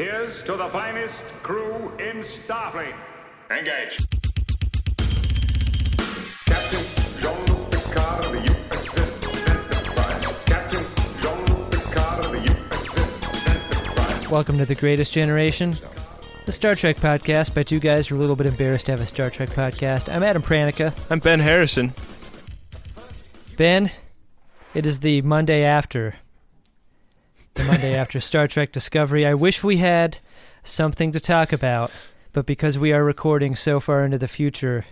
Here's to the finest crew in Starfleet. Engage. Captain Jean-Luc Picard of the USS Enterprise. Captain Jean-Luc Picard of the USS Enterprise. Welcome to The Greatest Generation, the Star Trek podcast by two guys who are a little bit embarrassed to have a Star Trek podcast. I'm Adam Pranica. I'm Ben Harrison. Ben, it is the Monday after. The Monday after Star Trek Discovery. I wish we had something to talk about, but because we are recording so far into the future,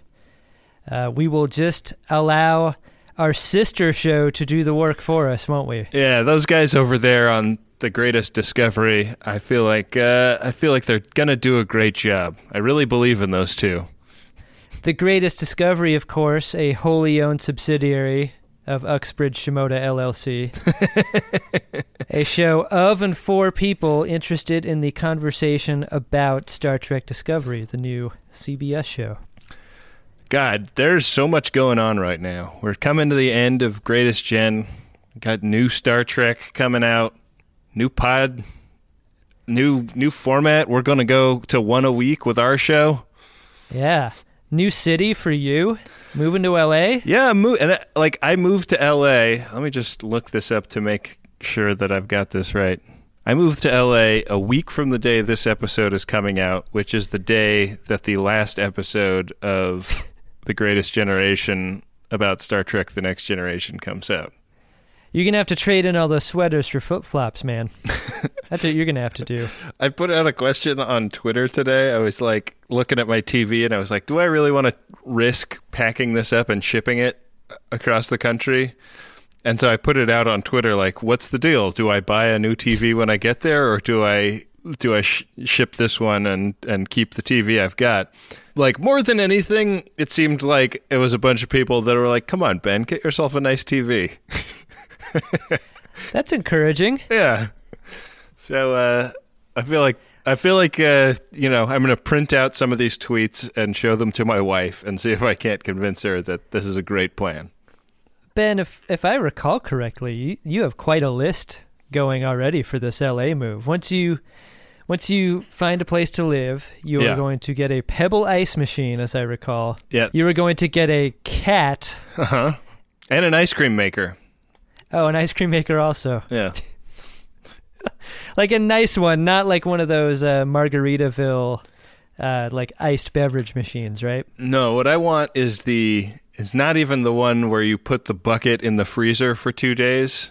uh, we will just allow our sister show to do the work for us, won't we? Yeah, those guys over there on the greatest discovery. I feel like uh, I feel like they're gonna do a great job. I really believe in those two. The Greatest Discovery, of course, a wholly owned subsidiary of Uxbridge Shimoda LLC. a show of and for people interested in the conversation about Star Trek Discovery, the new CBS show. God, there's so much going on right now. We're coming to the end of Greatest Gen. Got new Star Trek coming out, new pod, new new format. We're gonna go to one a week with our show. Yeah. New city for you. Moving to LA? Yeah, mo- and uh, like I moved to LA. Let me just look this up to make sure that I've got this right. I moved to LA a week from the day this episode is coming out, which is the day that the last episode of The Greatest Generation about Star Trek The Next Generation comes out. You're going to have to trade in all those sweaters for flip flops, man. That's what you're going to have to do. I put out a question on Twitter today. I was like looking at my TV and I was like, do I really want to risk packing this up and shipping it across the country? And so I put it out on Twitter like, what's the deal? Do I buy a new TV when I get there or do I do I sh- ship this one and and keep the TV I've got? Like more than anything, it seemed like it was a bunch of people that were like, "Come on, Ben, get yourself a nice TV." That's encouraging. Yeah. So uh, I feel like I feel like uh, you know I'm going to print out some of these tweets and show them to my wife and see if I can't convince her that this is a great plan. Ben, if if I recall correctly, you, you have quite a list going already for this LA move. Once you once you find a place to live, you are Yeah. going to get a pebble ice machine, as I recall. Yeah. You are going to get a cat. Uh huh. And an ice cream maker. Oh, an ice cream maker also. Yeah. Like a nice one, not like one of those uh, Margaritaville uh, like iced beverage machines, right? No, what I want is the is not even the one where you put the bucket in the freezer for two days.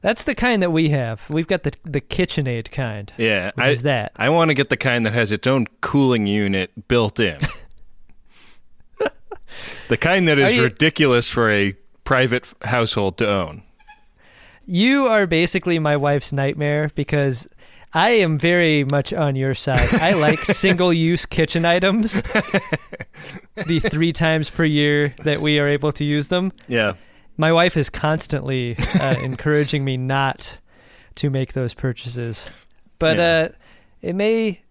That's the kind that we have. We've got the the KitchenAid kind. Yeah, Which I, is that? I want to get the kind that has its own cooling unit built in. the kind that is you- ridiculous for a private household to own. You are basically my wife's nightmare because I am very much on your side. I like single use kitchen items. the three times per year that we are able to use them. Yeah. My wife is constantly uh, encouraging me not to make those purchases. But Yeah. uh, it may,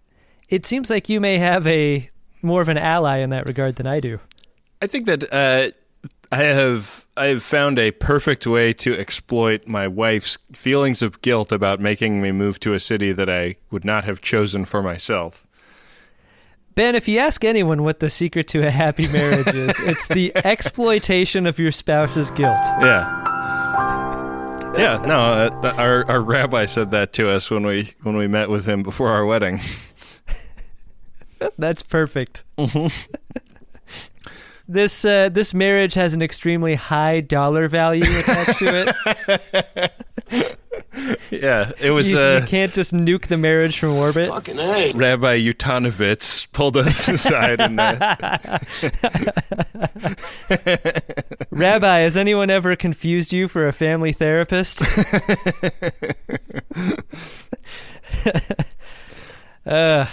it seems like you may have a more of an ally in that regard than I do. I think that uh, I have I have found a perfect way to exploit my wife's feelings of guilt about making me move to a city that I would not have chosen for myself. Ben, if you ask anyone what the secret to a happy marriage is, it's the exploitation of your spouse's guilt. Yeah. Yeah, no, uh, our our rabbi said that to us when we when we met with him before our wedding. That's perfect. this uh, this marriage has an extremely high dollar value attached to it. Yeah, it was you, uh, you can't just nuke the marriage from orbit. Rabbi Utanovitz pulled us aside and uh, Rabbi, has anyone ever confused you for a family therapist? uh,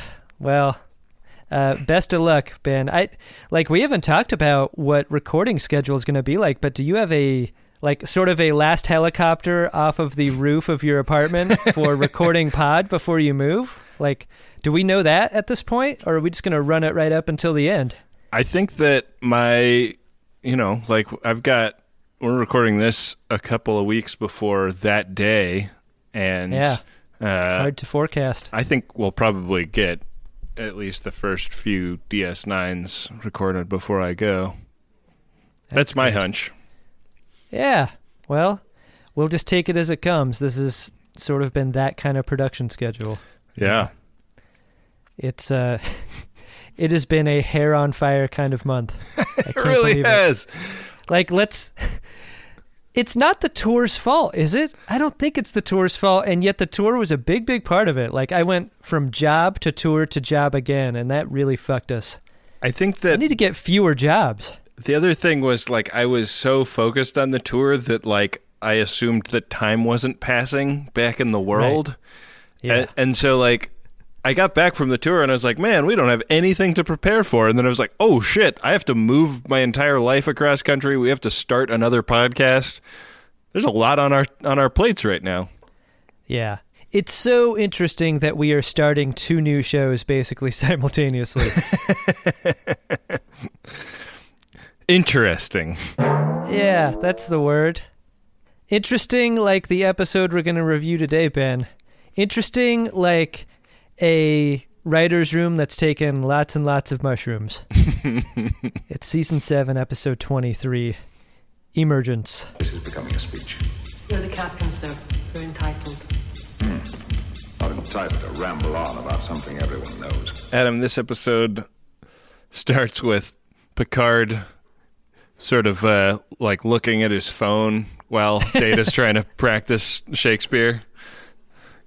best of luck, Ben. I like we haven't talked about what recording schedule is going to be like, but do you have a like sort of a last helicopter off of the roof of your apartment for recording pod before you move? Like, do we know that at this point, or are we just going to run it right up until the end? I think that my, you know, like I've got, we're recording this a couple of weeks before that day, and Yeah. Uh, Hard to forecast. I think we'll probably get at least the first few DS9s recorded before I go. That's, my good. hunch. Yeah. Well, we'll just take it as it comes. This has sort of been that kind of production schedule. Yeah. It's uh it has been a hair on fire kind of month. I It really believe it. has. Like let's It's not the tour's fault, is it? I don't think it's the tour's fault and yet the tour was a big big part of it. Like I went from job to tour to job again and that really fucked us. I think that I need to get fewer jobs. the other thing was like I was so focused on the tour that like I assumed that time wasn't passing back in the world. Yeah. And, and so like I got back from the tour and I was like, man, we don't have anything to prepare for. And then I was like, oh shit, I have to move my entire life across country. We have to start another podcast. There's a lot on our on our plates right now. yeah. It's so interesting that we are starting two new shows basically simultaneously. Interesting. Yeah, that's the word. Interesting, like the episode we're going to review today, Ben. Interesting, like a writer's room that's taken lots and lots of mushrooms. it's season 7, episode 23 Emergence. This is becoming a speech. You're the captain, sir. You're entitled. Not entitled to ramble on about something everyone knows. Adam, this episode starts with Picard sort of uh, like looking at his phone while Data's trying to practice Shakespeare.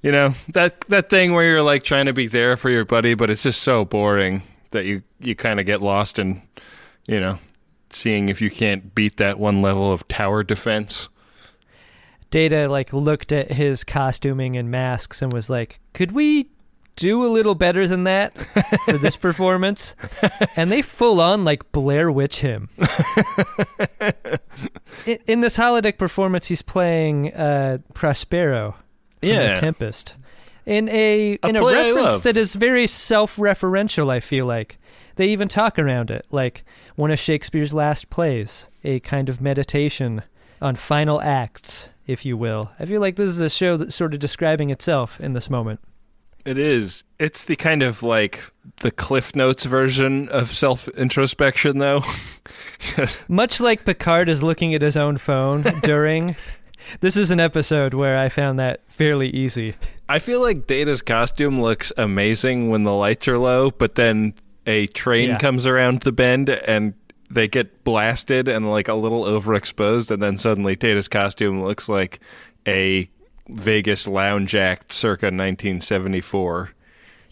You know that that thing where you're like trying to be there for your buddy, but it's just so boring that you you kind of get lost in, you know, seeing if you can't beat that one level of tower defense. Data like looked at his costuming and masks and was like, "Could we do a little better than that for this performance?" and they full on like Blair Witch him. in, in this holodeck performance, he's playing uh, Prospero Yeah. The Tempest in a in a reference that is very self-referential. I feel like they even talk around it, like one of Shakespeare's last plays, a kind of meditation on final acts, if you will. I feel like this is a show that's sort of describing itself in this moment. It is. It's the kind of like the Cliff Notes version of self introspection, though. Much like Picard is looking at his own phone during. This is an episode where I found that fairly easy. I feel like Data's costume looks amazing when the lights are low, but then a train Yeah. comes around the bend and they get blasted and like a little overexposed, and then suddenly Data's costume looks like a Vegas lounge act circa 1974.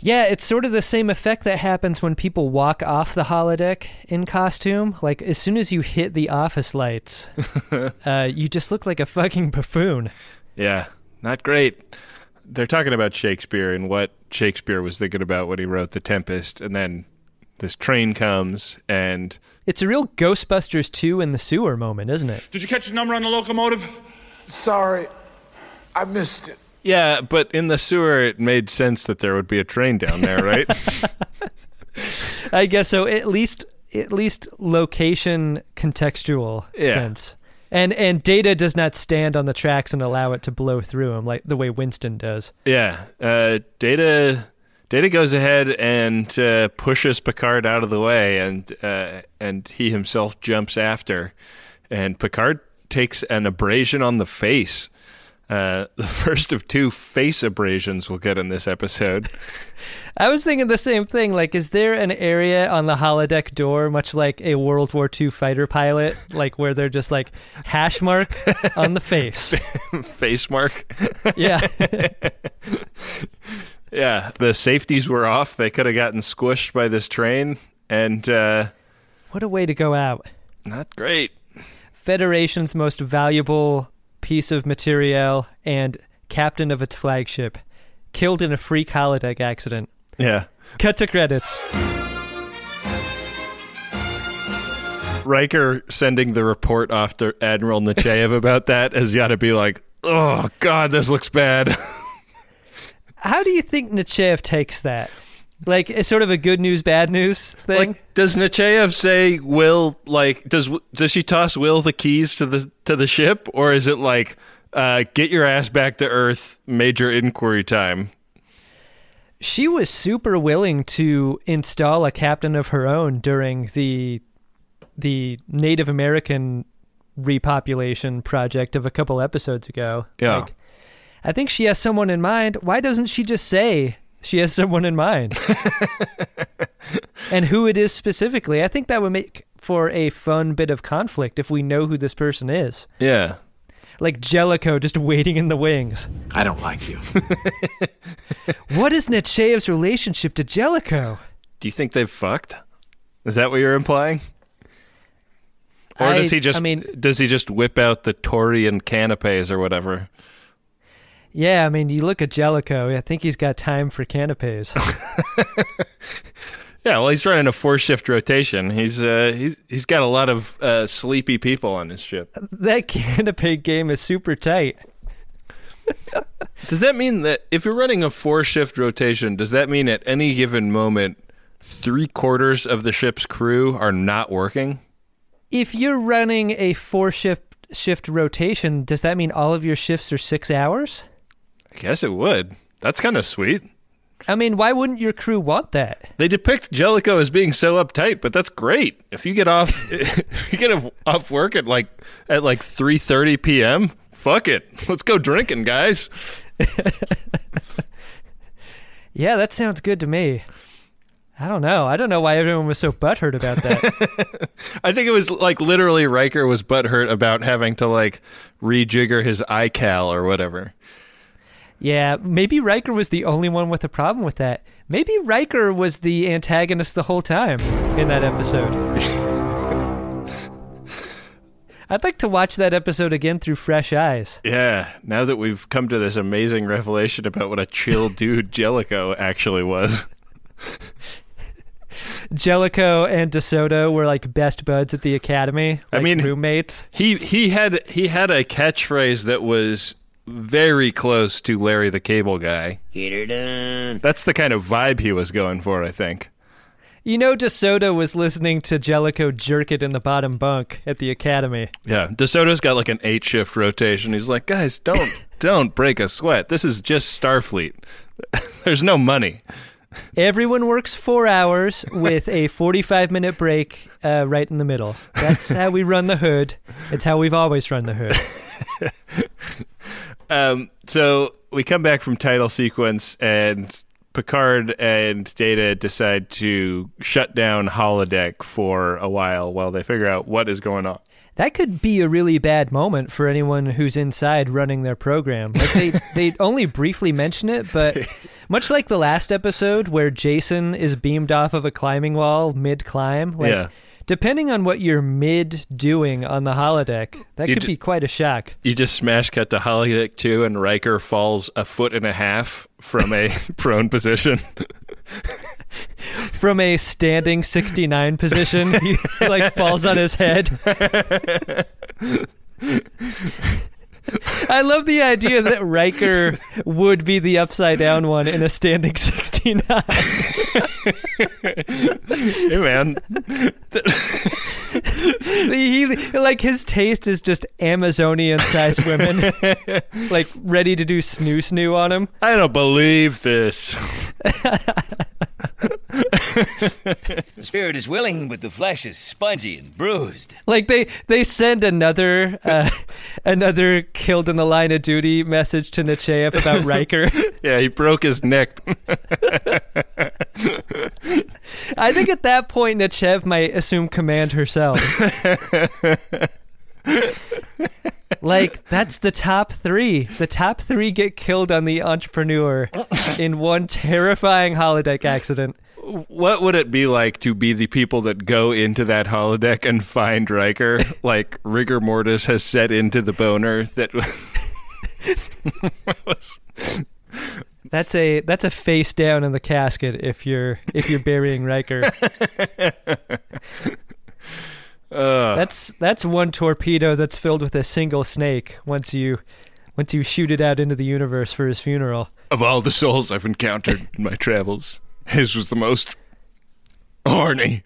Yeah, it's sort of the same effect that happens when people walk off the holodeck in costume. Like, as soon as you hit the office lights, uh, you just look like a fucking buffoon. Yeah, not great. They're talking about Shakespeare and what Shakespeare was thinking about when he wrote The Tempest, and then this train comes and It's a real Ghostbusters 2 in the sewer moment, isn't it? Did you catch the number on the locomotive? Sorry, I missed it. Yeah, but in the sewer, it made sense that there would be a train down there, right? I guess so. At least, at least location contextual Yeah. sense. And and data does not stand on the tracks and allow it to blow through them like the way Winston does. yeah. Uh, Data Data goes ahead and uh, pushes Picard out of the way, and uh, and he himself jumps after, and Picard takes an abrasion on the face. Uh, the first of two face abrasions we'll get in this episode. I was thinking the same thing. Like, is there an area on the holodeck door, much like a World War II fighter pilot, like where they're just like hash mark on the face? face mark. yeah. Yeah, the safeties were off. They could have gotten squished by this train, and uh, what a way to go out. not great. Federation's most valuable piece of material and captain of its flagship, killed in a freak holodeck accident. Yeah. Cut to credits. Riker sending the report off to Admiral Nechayev about that has got to be like, oh, God, this looks bad. How do you think Nechayev takes that? Like, it's sort of a good news, bad news thing? like, does Nechayev say, Will, like, does does she toss Will the keys to the to the ship? Or is it like, Uh, get your ass back to Earth. Major inquiry time. She was super willing to install a captain of her own during the the Native American repopulation project of a couple episodes ago. Yeah. Like, I think she has someone in mind. Why doesn't she just say she has someone in mind? and who it is specifically? I think that would make for a fun bit of conflict if we know who this person is. Yeah. Like Jellico just waiting in the wings. I don't like you. What is Nechayev's relationship to Jellico? Do you think they've fucked? Is that what you're implying? Or I- does he just I mean- does he just whip out the Torian canapes or whatever? Yeah, I mean, you look at Jellico, I think he's got time for canapes. Yeah, well, he's running a four shift rotation. He's uh, he's he's got a lot of uh, sleepy people on his ship. that canape game is super tight. Does that mean that if you're running a four shift rotation, does that mean at any given moment three quarters of the ship's crew are not working? If you're running a four shift shift rotation, does that mean all of your shifts are six hours? I guess it would. That's kind of sweet. I mean, why wouldn't your crew want that? They depict Jellico as being so uptight, but that's great. If you get off, if you get off work at like at like three thirty p.m., fuck it, let's go drinking, guys. Yeah, that sounds good to me. I don't know. I don't know why everyone was so butthurt about that. I think it was like literally Riker was butthurt about having to like rejigger his iCal or whatever. Yeah, maybe Riker was the only one with a problem with that. Maybe Riker was the antagonist the whole time in that episode. I'd like to watch that episode again through fresh eyes. Yeah, now that we've come to this amazing revelation about what a chill dude Jellico actually was. Jellico and DeSoto were like best buds at the academy. I mean- roommates. He he had he had a catchphrase that was very close to Larry the Cable Guy. Get her done. That's the kind of vibe he was going for, I think. You know, DeSoto was listening to Jellico jerk it in the bottom bunk at the academy. Yeah, DeSoto's got like an eight shift rotation. He's like, guys, don't don't break a sweat. This is just Starfleet. There's no money. Everyone works four hours with a 45 minute break uh, right in the middle. That's how we run the hood. It's how we've always run the hood. Um, so we come back from title sequence, and Picard and Data decide to shut down holodeck for a while while they figure out what is going on. That could be a really bad moment for anyone who's inside running their program. Like they, they only briefly mention it, but much like the last episode where Jason is beamed off of a climbing wall mid climb, like Yeah. Depending on what you're mid doing on the holodeck, that You could d- be quite a shock. You just smash cut to holodeck two, and Riker falls a foot and a half from a prone position. From a standing 69 position, he like falls on his head. I love the idea that Riker would be the upside down one in a standing 69. hey man, he, like his taste is just Amazonian sized women, like ready to do snoo snoo on him. I don't believe this. The spirit is willing, but the flesh is spongy and bruised. Like they they send another uh, another killed in the line of duty message to Nechayev about Riker. Yeah, he broke his neck. I think at that point Nechayev might assume command herself. like that's the top three. The top three get killed on the entrepreneur in one terrifying holodeck accident. What would it be like to be the people that go into that holodeck and find Riker? Like rigor mortis has set into the boner that was. That's a that's a face down in the casket if you're if you're burying Riker. That's that's one torpedo that's filled with a single snake once you once you shoot it out into the universe for his funeral. Of all the souls I've encountered in my travels, his was the most horny.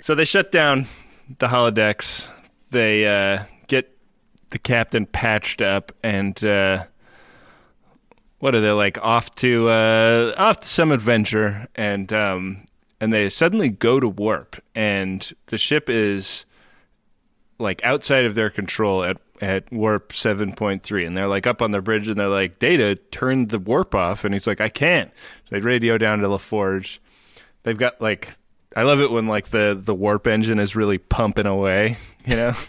So they shut down the holodecks. They uh, get the captain patched up, and uh, what are they like? Off to uh, off to some adventure, and um, and they suddenly go to warp, and the ship is like outside of their control at at warp 7.3 and they're like up on the bridge and they're like data turn the warp off and he's like i can't. So they radio down to laforge. They've got like i love it when like the the warp engine is really pumping away you know?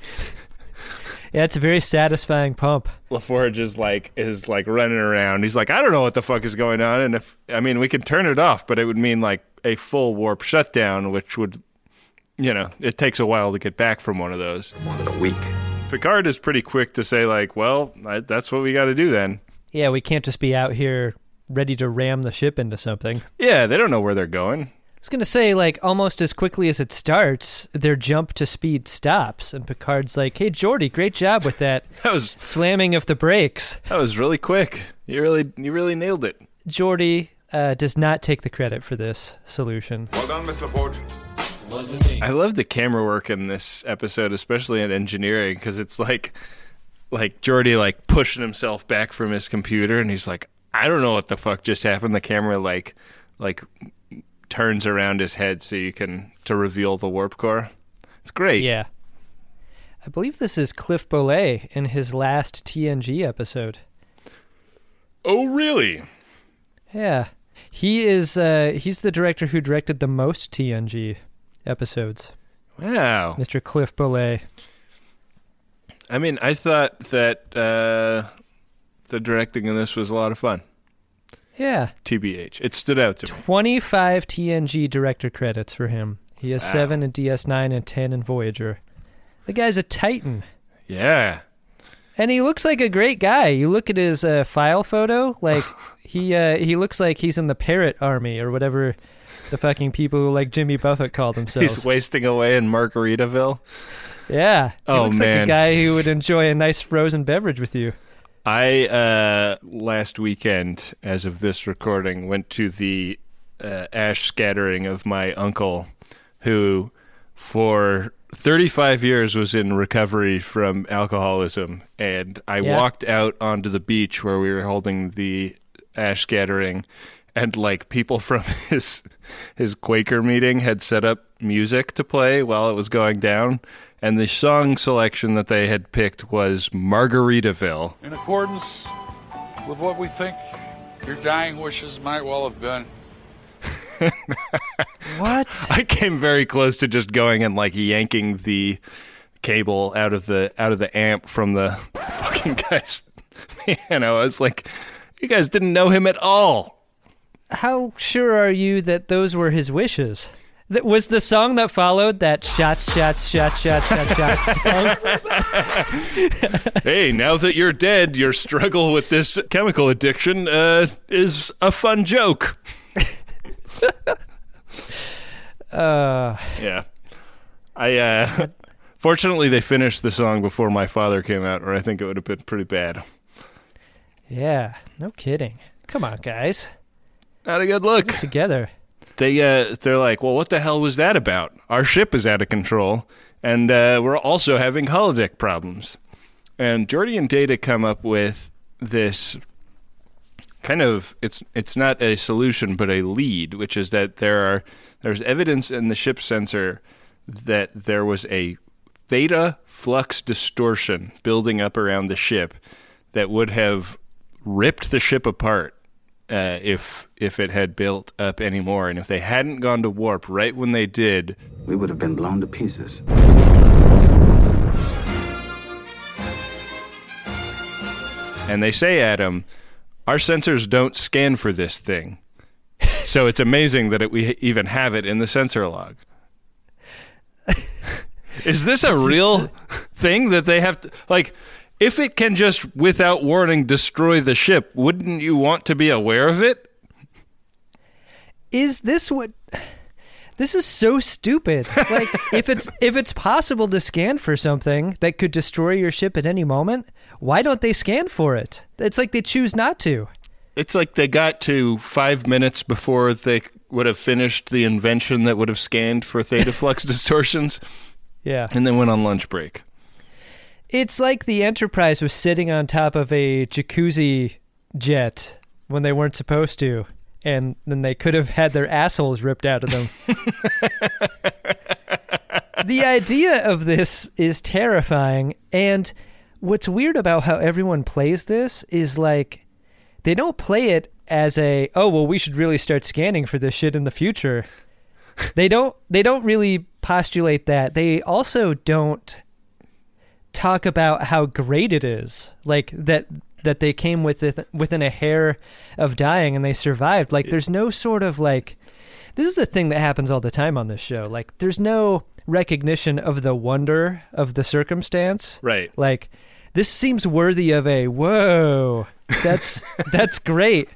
Yeah, it's a very satisfying pump. laforge is like is like running around. He's like i don't know what the fuck is going on and if i mean we could turn it off but it would mean like a full warp shutdown which would you know it takes a while to get back from one of those. More than a week. Picard is pretty quick to say like well I, that's what we got to do then Yeah, we can't just be out here ready to ram the ship into something. yeah they don't know where they're going I was gonna say, like, almost as quickly as it starts, their jump to speed stops, and Picard's like, "Hey, Geordi, great job with that that was slamming of the brakes." that was really quick you really you really nailed it Geordi uh, does not take the credit for this solution. Well done, Miss LaForge. I love the camera work in this episode, especially in engineering, because it's like, like Geordi like pushing himself back from his computer, and he's like, I don't know what the fuck just happened. The camera like, like turns around his head so you can to reveal the warp core. It's great. Yeah, I believe this is Cliff Bollet in his last TNG episode. Oh, really? Yeah, he is. Uh, he's the director who directed the most TNG episodes, Wow. Mr. Cliff Bollet. I mean, I thought that uh, the directing in this was a lot of fun. Yeah, TBH, it stood out to me. 25 TNG director credits for him. He has 7 in DS9 and 10 in Voyager. The guy's a titan. Yeah. And he looks like a great guy. You look at his uh, file photo, like he uh, he looks like he's in the parrot army or whatever the fucking people who like Jimmy Buffett call themselves. He's wasting away in Margaritaville. yeah. He Oh, looks like a guy who would enjoy a nice frozen beverage with you. I uh, last weekend, as of this recording, went to the uh, ash scattering of my uncle, who for 35 years was in recovery from alcoholism, and I Yeah. walked out onto the beach where we were holding the ash scattering, and like people from his his Quaker meeting had set up music to play while it was going down. And the song selection that they had picked was Margaritaville. In accordance with what we think your dying wishes might well have been, What? I came very close to just going and like yanking the cable out of the out of the amp from the fucking guy's piano. I was like, you guys didn't know him at all. How sure are you that those were his wishes? That was the song that followed that shots, shots, shots, shots, shots, shots song. hey, now that you're dead, your struggle with this chemical addiction uh, is a fun joke. Uh, Yeah. I uh fortunately they finished the song before my father came out or I think it would have been pretty bad. yeah, no kidding. Come on, guys, Not a good look. together. They uh they're like, "Well, what the hell was that about? Our ship is out of control and uh we're also having holodeck problems." And Geordi and Data come up with this kind of it's it's not a solution but a lead, which is that there are there's evidence in the ship sensor that there was a theta flux distortion building up around the ship that would have ripped the ship apart uh, if if it had built up anymore, and if they hadn't gone to warp right when they did, We would have been blown to pieces. and they say, Adam, our sensors don't scan for this thing, so it's amazing that it, we even have it in the sensor log. Is this a real thing that they have to like? If it can just without warning destroy the ship, wouldn't you want to be aware of it? Is this what? This is so stupid. Like, if it's if it's possible to scan for something that could destroy your ship at any moment, why don't they scan for it? It's like they choose not to. It's like they got to five minutes before they would have finished the invention that would have scanned for theta flux distortions, Yeah. and then went on lunch break. It's like the Enterprise was sitting on top of a jacuzzi jet when they weren't supposed to, and then they could have had their assholes ripped out of them. the idea of this is terrifying, and what's weird about how everyone plays this is like they don't play it as a oh well we should really start scanning for this shit in the future. they don't they don't really postulate that. They also don't talk about how great it is like that that they came with it within a hair of dying and they survived. Like there's no sort of like this is a thing that happens all the time on this show. Like there's no recognition of the wonder of the circumstance. Right. like this seems worthy of a whoa that's that's great.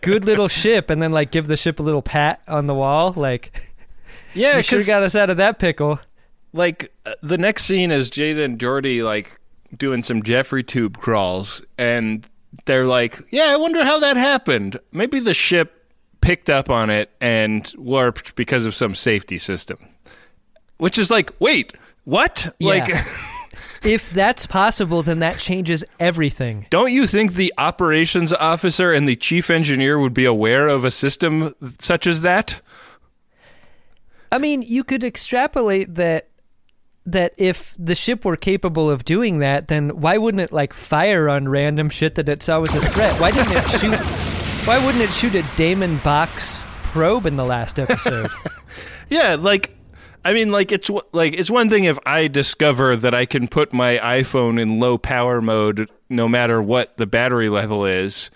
Good little ship. And then like give the ship a little pat on the wall. Like Yeah, you sure got us out of that pickle like uh, the next scene is Data and Geordi like doing some Jeffrey tube crawls, and they're like, "Yeah, I wonder how that happened. Maybe the ship picked up on it and warped because of some safety system." Which is like, wait, what? Like, if that's possible then that changes everything don't you think the operations officer and the chief engineer would be aware of a system such as that? I mean, you could extrapolate that that if the ship were capable of doing that, then why wouldn't it like fire on random shit that it saw was a threat? Why didn't it shoot? Why wouldn't it shoot a DaiMon Bok's probe in the last episode? Yeah, like I mean like it's like it's one thing if I discover that I can put my iPhone in low power mode no matter what the battery level is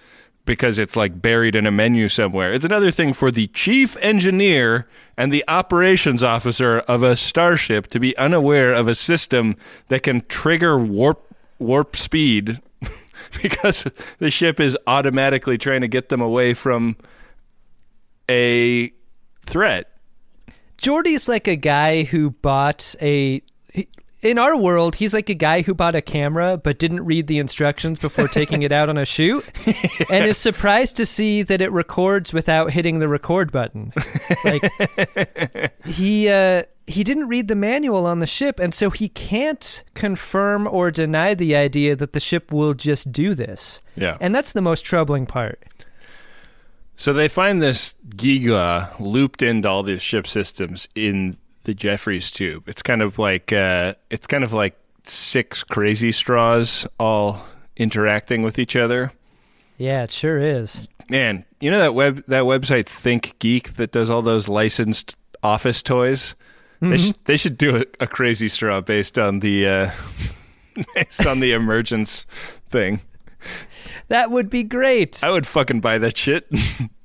because it's like buried in a menu somewhere. It's another thing for the chief engineer and the operations officer of a starship to be unaware of a system that can trigger warp warp speed because the ship is automatically trying to get them away from a threat. Geordi's like a guy who bought a. In our world, he's like a guy who bought a camera but didn't read the instructions before taking it out on a shoot, and is surprised to see that it records without hitting the record button. Like he uh, he didn't read the manual on the ship, and so he can't confirm or deny the idea that the ship will just do this. Yeah. and that's the most troubling part. So they find this Giga looped into all these ship systems in the Jefferies tube. It's kind of like uh, it's kind of like six crazy straws all interacting with each other. Yeah, it sure is. Man, you know that web that website Think Geek that does all those licensed office toys. They should they should do a, a crazy straw based on the uh, based on the emergence thing. That would be great. I would fucking buy that shit.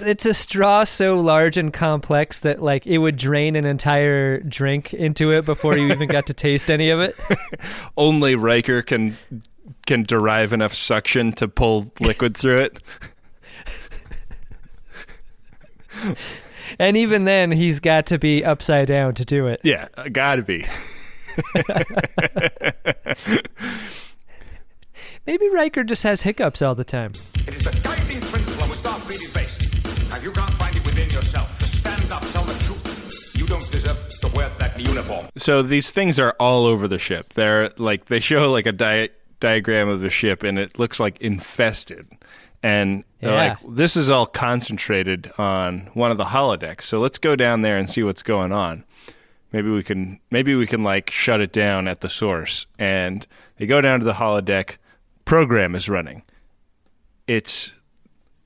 it's a straw so large and complex that like it would drain an entire drink into it before you even got to taste any of it. only Riker can can derive enough suction to pull liquid through it. And even then he's got to be upside down to do it. Yeah, uh, gotta be. Maybe Riker just has hiccups all the time. Uniform. So these things are all over the ship. They're like they show like a di- diagram of the ship, and it looks like infested. And they're Yeah. like, this is all concentrated on one of the holodecks. So let's go down there and see what's going on. Maybe we can maybe we can like shut it down at the source. And they go down to the holodeck. Program is running. It's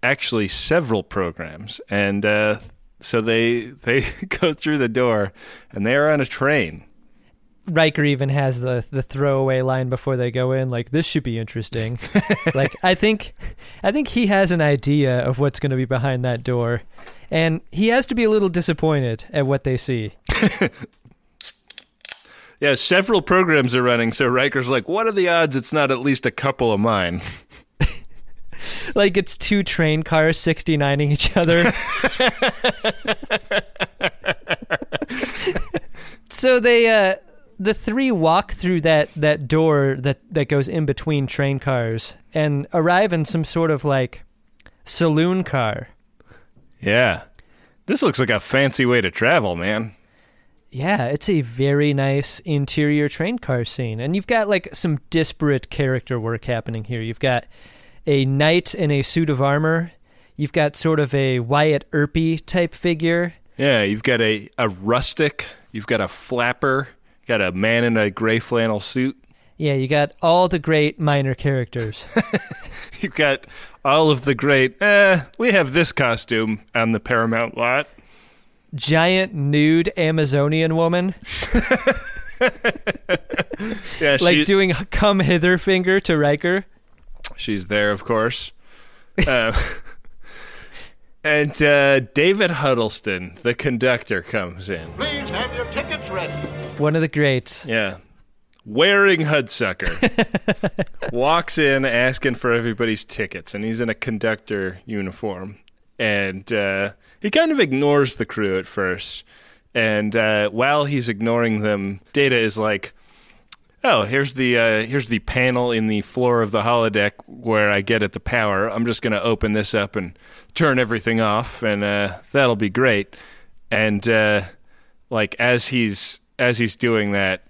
actually several programs, and uh, so they they go through the door, and they are on a train. Riker even has the the throwaway line before they go in, like this should be interesting. like I think, I think he has an idea of what's going to be behind that door, and he has to be a little disappointed at what they see. Yeah, several programs are running, so Riker's like, "What are the odds it's not at least a couple of mine?" Like it's two train cars 69ing each other. so they uh the three walk through that that door that that goes in between train cars and arrive in some sort of like saloon car. Yeah, This looks like a fancy way to travel, man. Yeah, it's a very nice interior train car scene. And you've got like some disparate character work happening here. You've got a knight in a suit of armor. You've got sort of a Wyatt Earpy type figure. Yeah, you've got a, a rustic, you've got a flapper, got a man in a gray flannel suit. Yeah, you got all the great minor characters. You've got all of the great, eh, we have this costume on the Paramount lot. Giant nude Amazonian woman, Yeah, like she- doing come hither finger to Riker. She's there, of course. Uh, and uh, David Huddleston, the conductor, comes in. Please have your tickets ready. One of the greats. Yeah. Wearing Hudsucker. Walks in asking for everybody's tickets, and he's in a conductor uniform. And uh, he kind of ignores the crew at first. And uh, while he's ignoring them, Data is like, "Oh, here's the uh, here's the panel in the floor of the holodeck where I get at the power. I'm just gonna open this up and turn everything off, and uh, that'll be great." And uh, like as he's as he's doing that,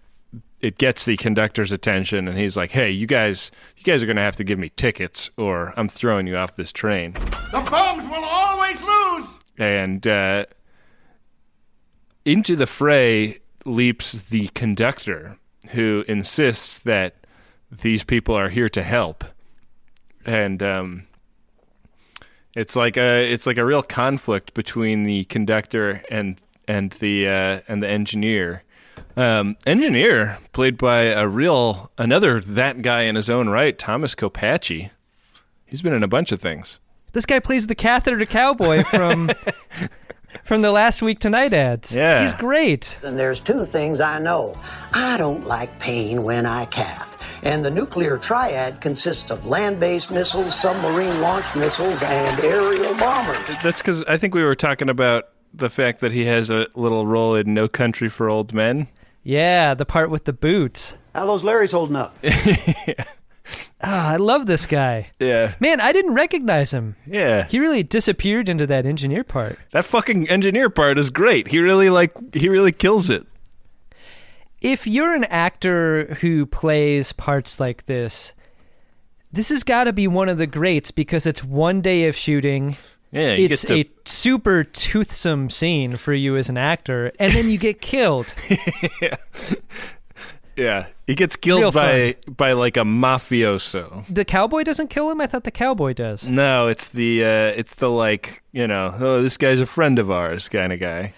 it gets the conductor's attention, and he's like, "Hey, you guys, you guys are gonna have to give me tickets, or I'm throwing you off this train." The bums will always lose. and uh, into the fray leaps the conductor, who insists that these people are here to help, and um, it's like a it's like a real conflict between the conductor and and the uh, and the engineer. Um, engineer played by a real another that guy in his own right, Thomas Kopache. He's been in a bunch of things. This guy plays the catheter cowboy from from the last week tonight ads. Yeah. he's great. And there's two things I know. I don't like pain when I calf. And the nuclear triad consists of land based missiles, submarine launched missiles, and aerial bombers. That's because I think we were talking about the fact that he has a little role in No Country for Old Men. Yeah, the part with the boots. How those Larrys holding up? Ah, I love this guy. Yeah. Man, I didn't recognize him. Yeah. He really disappeared into that engineer part. That fucking engineer part is great. He really like he really kills it. If you're an actor who plays parts like this, this has got to be one of the greats because it's one day of shooting. Yeah, it's to a super toothsome scene for you as an actor, and then you get killed. Yeah. Yeah, he gets killed Real by by like a mafioso. the cowboy doesn't kill him. I thought the cowboy does. No, it's the uh it's the like, you know, oh this guy's a friend of ours kind of guy.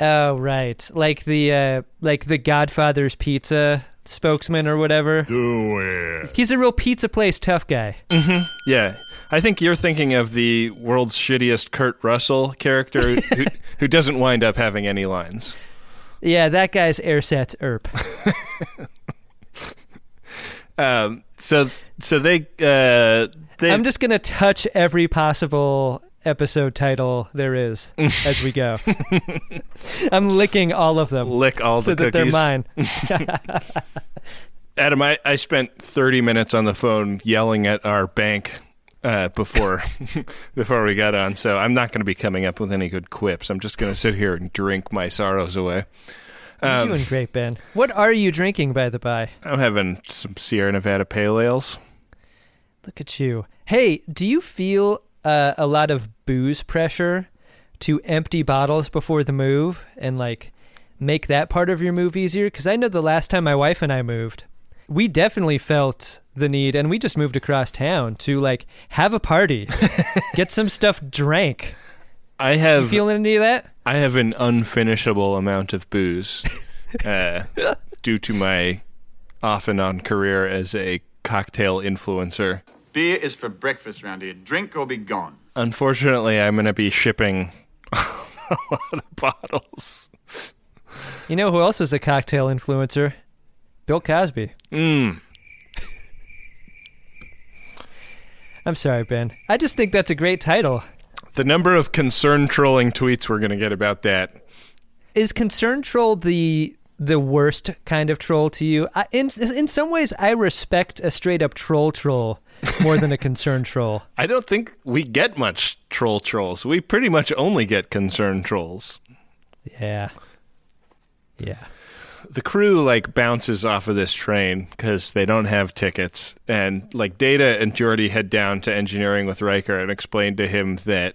Oh, right, like the uh, like the Godfather's Pizza spokesman or whatever. Do it. He's a real pizza place tough guy. Yeah. I think you're thinking of the world's shittiest Kurt Russell character who, who doesn't wind up having any lines. Yeah, that guy's Ersatz Earp. Um, so so they uh, they I'm just gonna touch every possible episode title there is as we go. I'm licking all of them lick all the so that they're cookies. mine. Adam, I, I spent 30 minutes on the phone yelling at our bank uh, before before we got on, so I'm not going to be coming up with any good quips. I'm just going to sit here and drink my sorrows away. You're Um, doing great, Ben. What are you drinking, by the by? I'm having some Sierra Nevada Pale Ales. Look at you. Hey, do you feel uh, a lot of booze pressure to empty bottles before the move and like make that part of your move easier? Because I know the last time my wife and I moved, we definitely felt the need, and we just moved across town to like have a party, get some stuff drank. I have You have feeling any of that? I have an unfinishable amount of booze uh, due to my off and on career as a cocktail influencer. Beer is for breakfast round here. Drink or be gone. Unfortunately, I'm going to be shipping a lot of bottles. You know who else is a cocktail influencer? Bill Cosby. Mm. I'm sorry, Ben. I just think that's a great title. The number of concern trolling tweets we're going to get about that. Is Concern Troll the the worst kind of troll to you. I, in in some ways, I respect a straight up troll troll more than a concern troll. I don't think we get much troll trolls. We pretty much only get concern trolls. Yeah. Yeah. The crew like bounces off of this train because they don't have tickets, and like Data and Geordi head down to engineering with Riker and explain to him that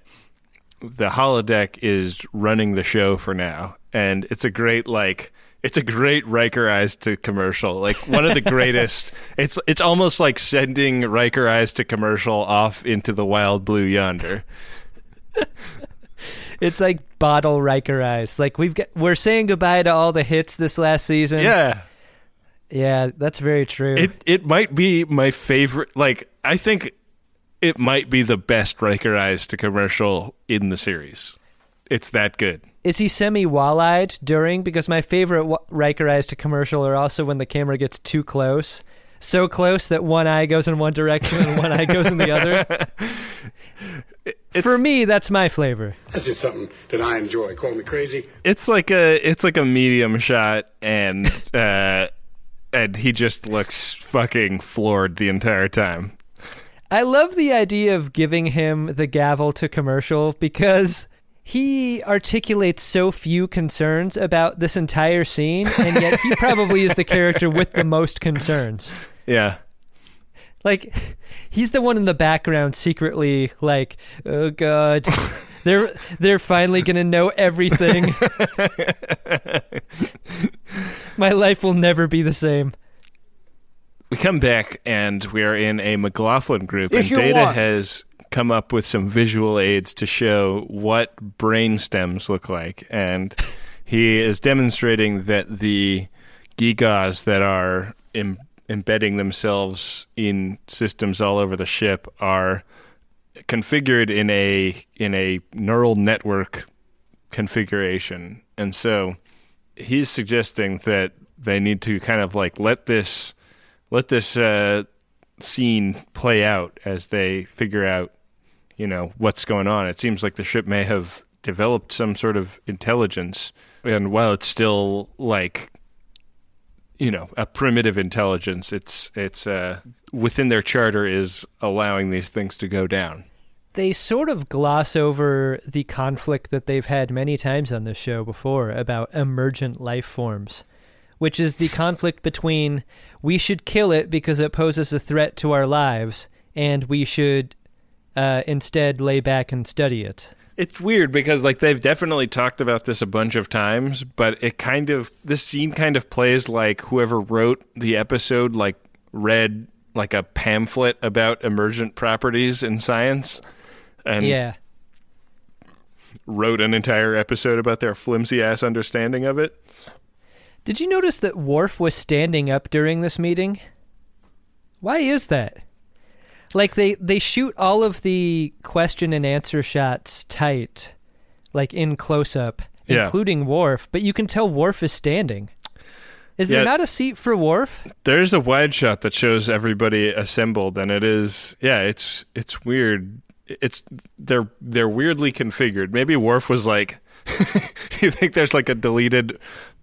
the holodeck is running the show for now, and it's a great like it's a great Riker Eyes to commercial. Like one of the greatest. it's it's almost like sending Riker Eyes to commercial off into the wild blue yonder. It's like bottle Riker eyes. Like we've got, we're saying goodbye to all the hits this last season. Yeah. Yeah, that's very true. It it might be my favorite. Like I think it might be the best Riker Eyes to commercial in the series. It's that good. Is he semi wall-eyed during? Because my favorite wa- Riker eyes to commercial are also when the camera gets too close, so close that one eye goes in one direction and one eye goes in the other. For me, that's my flavor. That's just something that I enjoy. Call me crazy. It's like a it's like a medium shot, and uh, and he just looks fucking floored the entire time. I love the idea of giving him the gavel to commercial because he articulates so few concerns about this entire scene, and yet he probably is the character with the most concerns. Yeah. Like, he's the one in the background secretly like, oh god, they're they're finally gonna know everything. My life will never be the same. We come back and we are in a McLaughlin group, Issue and Data one. has come up with some visual aids to show what brain stems look like, and he is demonstrating that the gigas that are Im- embedding themselves in systems all over the ship are configured in a in a neural network configuration, and so he's suggesting that they need to kind of like let this let this uh, scene play out as they figure out, you know, what's going on. It seems like the ship may have developed some sort of intelligence, and while it's still like, you know, a primitive intelligence, it's it's uh, within their charter is allowing these things to go down. They sort of gloss over the conflict that they've had many times on this show before about emergent life forms, which is the conflict between we should kill it because it poses a threat to our lives, and we should uh, instead lay back and study it. It's weird because like they've definitely talked about this a bunch of times, but it kind of this scene kind of plays like whoever wrote the episode like read like a pamphlet about emergent properties in science and yeah. wrote an entire episode about their flimsy ass understanding of it. Did you notice that Worf was standing up during this meeting? Why is that? Like they they shoot all of the question and answer shots tight, like in close up, Yeah. including Worf, but you can tell Worf is standing. Is there not a seat for Worf? There's a wide shot that shows everybody assembled and it is yeah, it's it's weird. It's they're they're weirdly configured. Maybe Worf was like Do you think there's like a deleted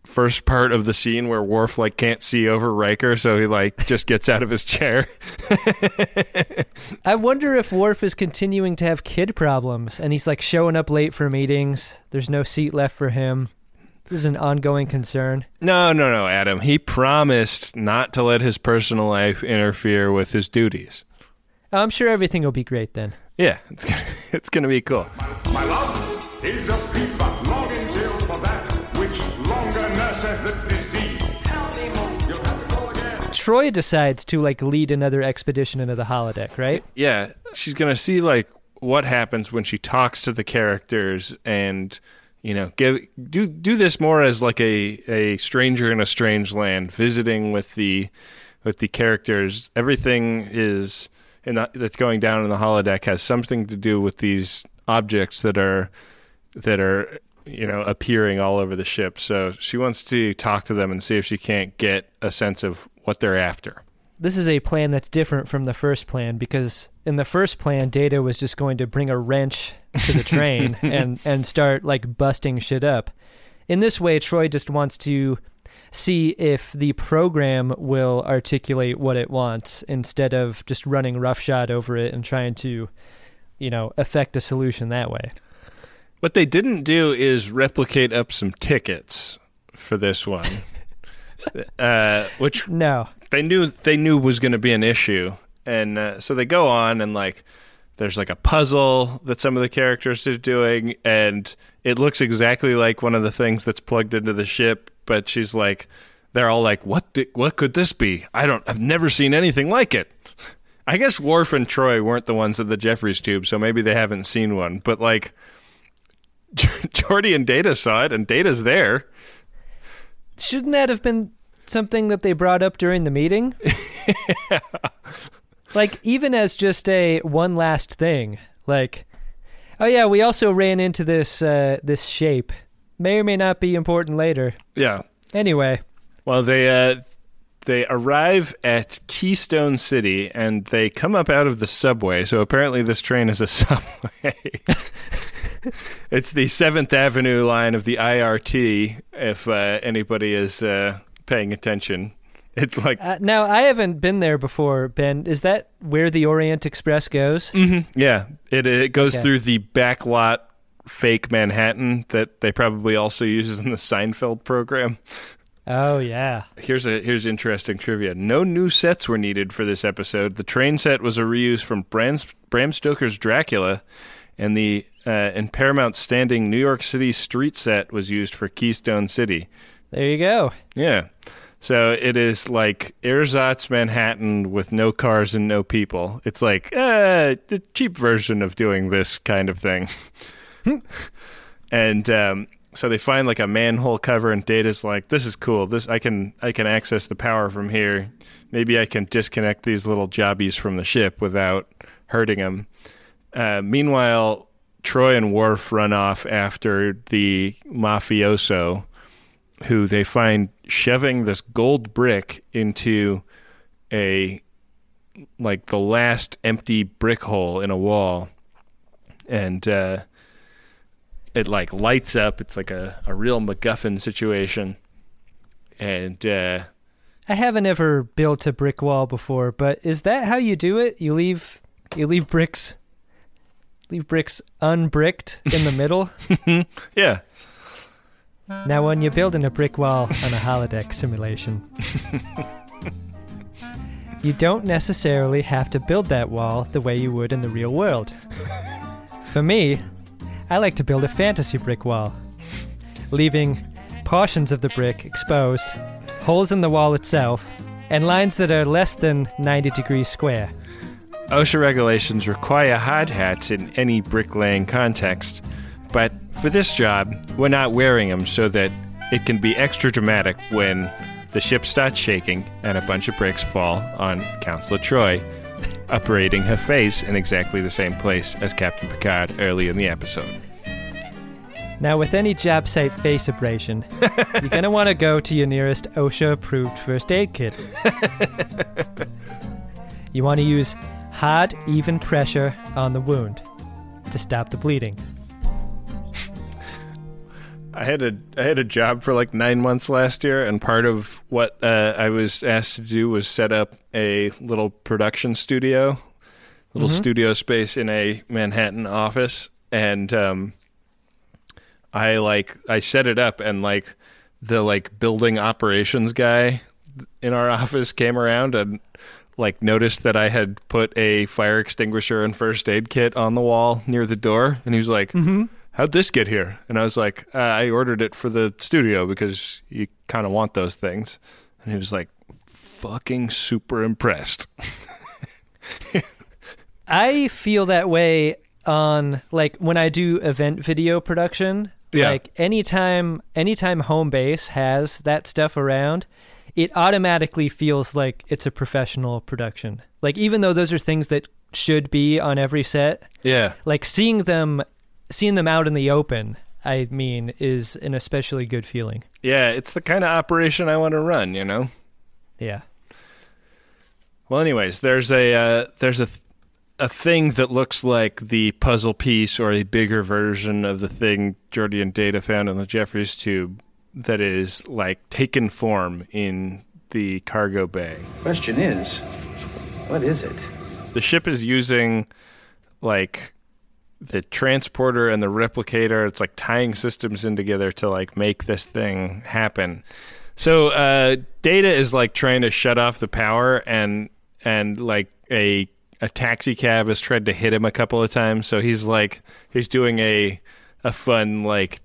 first part of the scene where Worf like can't see over Riker so he like just gets out of his chair? I wonder if Worf is continuing to have kid problems and he's like showing up late for meetings. There's no seat left for him. This is an ongoing concern. No, no, no, Adam. He promised not to let his personal life interfere with his duties. I'm sure everything will be great then. Yeah, it's gonna, it's gonna be cool. My love Troi decides to like lead another expedition into the holodeck, right? Yeah, she's gonna see like what happens when she talks to the characters and you know give do do this more as like a a stranger in a strange land visiting with the with the characters everything is in the, that's going down in the holodeck has something to do with these objects that are that are you know appearing all over the ship so she wants to talk to them and see if she can't get a sense of what they're after This is a plan that's different from the first plan because in the first plan, Data was just going to bring a wrench to the train and and start like busting shit up. In this way, Troi just wants to see if the program will articulate what it wants instead of just running roughshod over it and trying to, you know, affect a solution that way. What they didn't do is replicate up some tickets for this one, uh, which No. they knew they knew was going to be an issue, and uh, so they go on and like there's like a puzzle that some of the characters are doing, and it looks exactly like one of the things that's plugged into the ship. But she's like, they're all like, "What? The, what could this be? I don't. I've never seen anything like it." I guess Worf and Troi weren't the ones at the Jefferies tube, so maybe they haven't seen one. But like, Geordi and Data saw it, and Data's there. Shouldn't that have been something that they brought up during the meeting? Like even as just a one last thing, like oh yeah, we also ran into this uh, this shape. May or may not be important later. Yeah. Anyway, Well, they uh, they arrive at Keystone City and they come up out of the subway. So apparently, this train is a subway. it's the Seventh Avenue line of the IRT. If uh, anybody is uh, paying attention, it's like uh, now I haven't been there before. Ben, is that where the Orient Express goes? yeah, it it goes Okay. through the backlot fake Manhattan that they probably also use in the Seinfeld program. Oh yeah. Here's a here's interesting trivia. No new sets were needed for this episode. The train set was a reuse from Bram, Bram Stoker's Dracula, and the uh, and Paramount's standing New York City street set was used for Keystone City. There you go. Yeah, so it is like ersatz Manhattan with no cars and no people. It's like uh, the cheap version of doing this kind of thing. and um, so they find like a manhole cover, and Data's like, "This is cool. This I can I can access the power from here. Maybe I can disconnect these little jobbies from the ship without hurting them." Uh, meanwhile, Troi and Worf run off after the mafioso, who they find shoving this gold brick into a like the last empty brick hole in a wall, and uh, it like lights up. It's like a, a real MacGuffin situation, and uh, I haven't ever built a brick wall before, but is that how you do it? You leave you leave bricks leave bricks unbricked in the middle? yeah, Now when you're building a brick wall on a holodeck simulation, you don't necessarily have to build that wall the way you would in the real world. For me, I like to build a fantasy brick wall, leaving portions of the brick exposed, holes in the wall itself, and lines that are less than 90 degrees square. OSHA regulations require hard hats in any bricklaying context, but for this job, we're not wearing them so that it can be extra dramatic when the ship starts shaking and a bunch of bricks fall on Counselor Troi, operating her face in exactly the same place as Captain Picard early in the episode. Now, with any job site face abrasion, you're going to want to go to your nearest OSHA approved first aid kit. you want to use hard, even pressure on the wound to stop the bleeding. I had a I had a job for like nine months last year, and part of what uh, I was asked to do was set up a little production studio, little Mhm. studio space in a Manhattan office, and um, I like I set it up, and like the like building operations guy in our office came around and like noticed that I had put a fire extinguisher and first aid kit on the wall near the door, and he was like. How'd this get here? And I was like, uh, I ordered it for the studio because you kind of want those things. And he was like, fucking super impressed. I feel that way on like when I do event video production. Yeah. Like anytime anytime home base has that stuff around, it automatically feels like it's a professional production. Like even though those are things that should be on every set, Yeah. like seeing them seeing them out in the open, I mean, is an especially good feeling. Yeah, it's the kind of operation I want to run, you know? Yeah. Well, anyways, there's a uh, there's a a thing that looks like the puzzle piece or a bigger version of the thing Geordi and Data found in the Jefferies tube that is like taken form in the cargo bay. Question is, what is it? The ship is using like the transporter and the replicator. It's like tying systems in together to like make this thing happen. So uh, Data is like trying to shut off the power, and and like a a taxi cab has tried to hit him a couple of times. So he's like he's doing a a fun like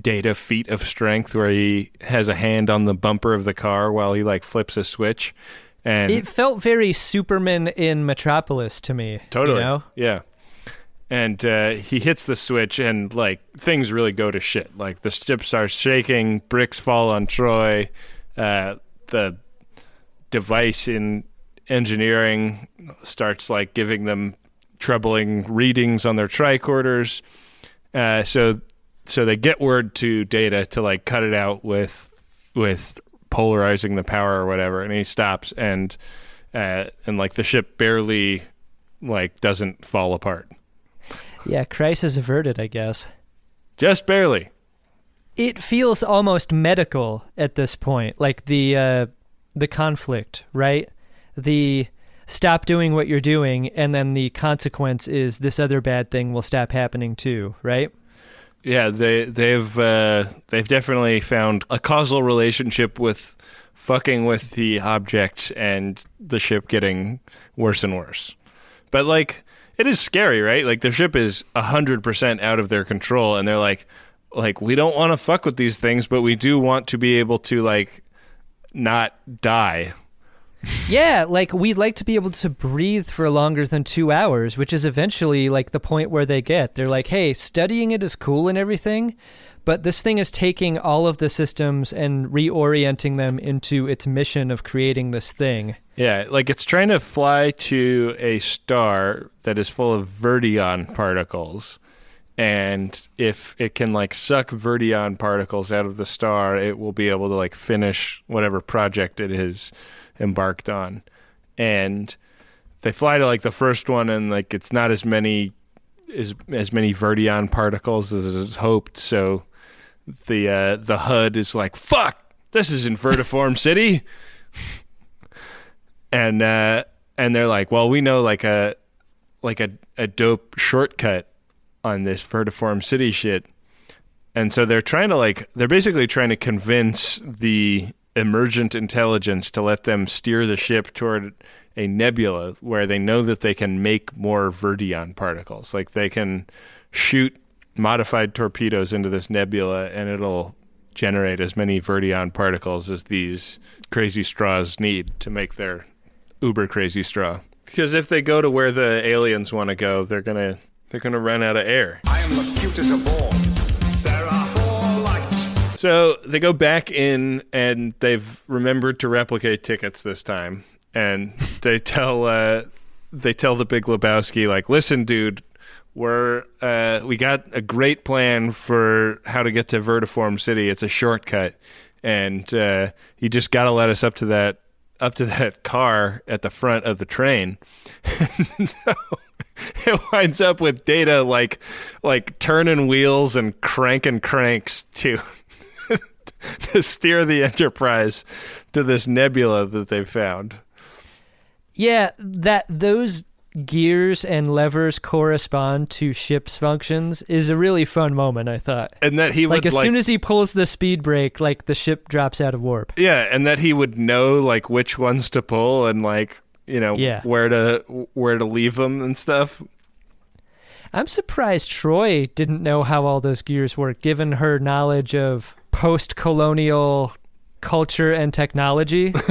Data feat of strength where he has a hand on the bumper of the car while he like flips a switch. And It felt very Superman in Metropolis to me. Totally. You know? Yeah. And uh, he hits the switch, and like things really go to shit. Like the ship starts shaking, bricks fall on Troi. Uh, the device in engineering starts like giving them troubling readings on their tricorders. Uh, so, so they get word to Data to like cut it out with with polarizing the power or whatever, and he stops and uh, and like the ship barely like doesn't fall apart. Yeah, crisis averted, I guess. Just barely. It feels almost medical at this point, like the uh, the conflict, right? The stop doing what you're doing, and then the consequence is this other bad thing will stop happening too, right? Yeah, they they've uh, they've definitely found a causal relationship with fucking with the object and the ship getting worse and worse. But like it is scary, right? Like the ship is hundred percent out of their control, and they're like, like we don't want to fuck with these things, but we do want to be able to like not die. yeah, like we'd like to be able to breathe for longer than two hours, which is eventually like the point where they get. They're like, hey, studying it is cool and everything, but this thing is taking all of the systems and reorienting them into its mission of creating this thing. Yeah, like it's trying to fly to a star that is full of vertion particles. And if it can like suck vertion particles out of the star, it will be able to like finish whatever project it is embarked on. And they fly to like the first one and like it's not as many as as many vertion particles as is hoped, so the uh the HUD is like, fuck, this is in Vertiform City. And uh, and they're like, well, we know like a like a, a dope shortcut on this vertiform city shit, and so they're trying to like they're basically trying to convince the emergent intelligence to let them steer the ship toward a nebula where they know that they can make more vertion particles, like they can shoot modified torpedoes into this nebula and it'll generate as many vertion particles as these crazy straws need to make their uber crazy straw. Because if they go to where the aliens want to go, they're gonna they're gonna run out of air. I am the cutest of all. So they go back in and they've remembered to replicate tickets this time, and they tell uh, they tell the Big Lebowski like, "Listen, dude, we're uh, we got a great plan for how to get to Vertiform City. It's a shortcut, and uh, you just got to let us up to that up to that car at the front of the train." so it winds up with Data like like turning wheels and cranking cranks to to steer the Enterprise to this nebula that they found. Yeah, that those gears and levers correspond to ship's functions is a really fun moment. I thought, and that he like would as like, soon as he pulls the speed brake, like the ship drops out of warp. yeah, and that he would know like which ones to pull and like you know Yeah. where to where to leave them and stuff. I'm surprised Troi didn't know how all those gears work, given her knowledge of post-colonial culture and technology.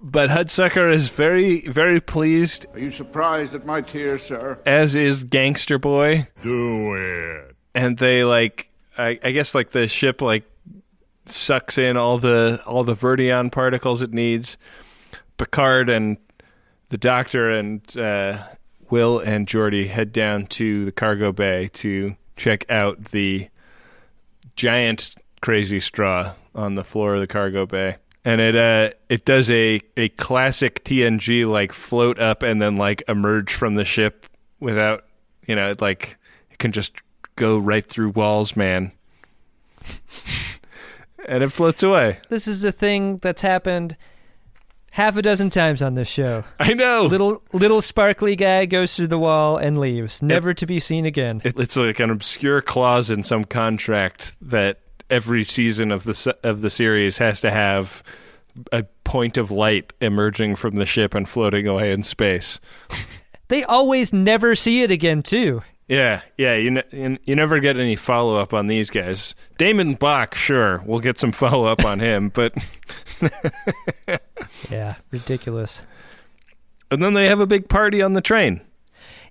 But Hudsucker is very very pleased, Are you surprised at my tears, sir? as is Gangster Boy. Do it. and they like I, I guess like the ship like sucks in all the all the vertion particles it needs. Picard and the Doctor and uh, Will and Geordi head down to the cargo bay to check out the giant crazy straw on the floor of the cargo bay. And it uh it does a, a classic TNG like float up and then like emerge from the ship without you know, it like it can just go right through walls, man. and it floats away. This is the thing that's happened half a dozen times on this show. I know. Little little sparkly guy goes through the wall and leaves, never to be seen again. It, it's like an obscure clause in some contract that every season of the of the series has to have a point of light emerging from the ship and floating away in space. They always never see it again, too. Yeah, yeah. You ne- you, never get any follow up on these guys. DaiMon Bok, sure, we'll get some follow up on him, but Yeah, ridiculous. and then they have a big party on the train.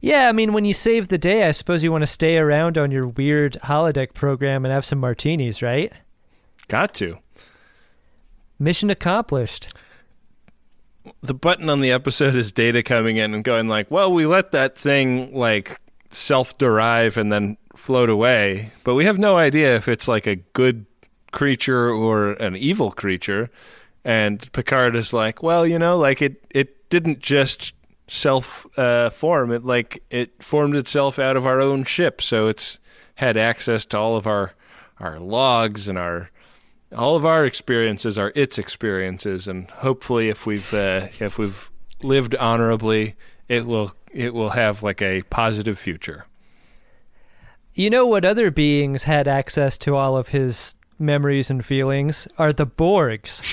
Yeah, I mean, when you save the day, I suppose you want to stay around on your weird holodeck program and have some martinis, right? Got to. Mission accomplished. the button on the episode is data coming in and going like, well, we let that thing like self-derive and then float away, but we have no idea if it's like a good creature or an evil creature. And Picard is like, well, you know, like it it didn't just self uh, form; it like it formed itself out of our own ship, so it's had access to all of our our logs and our all of our experiences are its experiences, and hopefully, if we've uh, if we've lived honorably, it will it will have like a positive future. You know what other beings had access to all of his memories and feelings are the Borgs.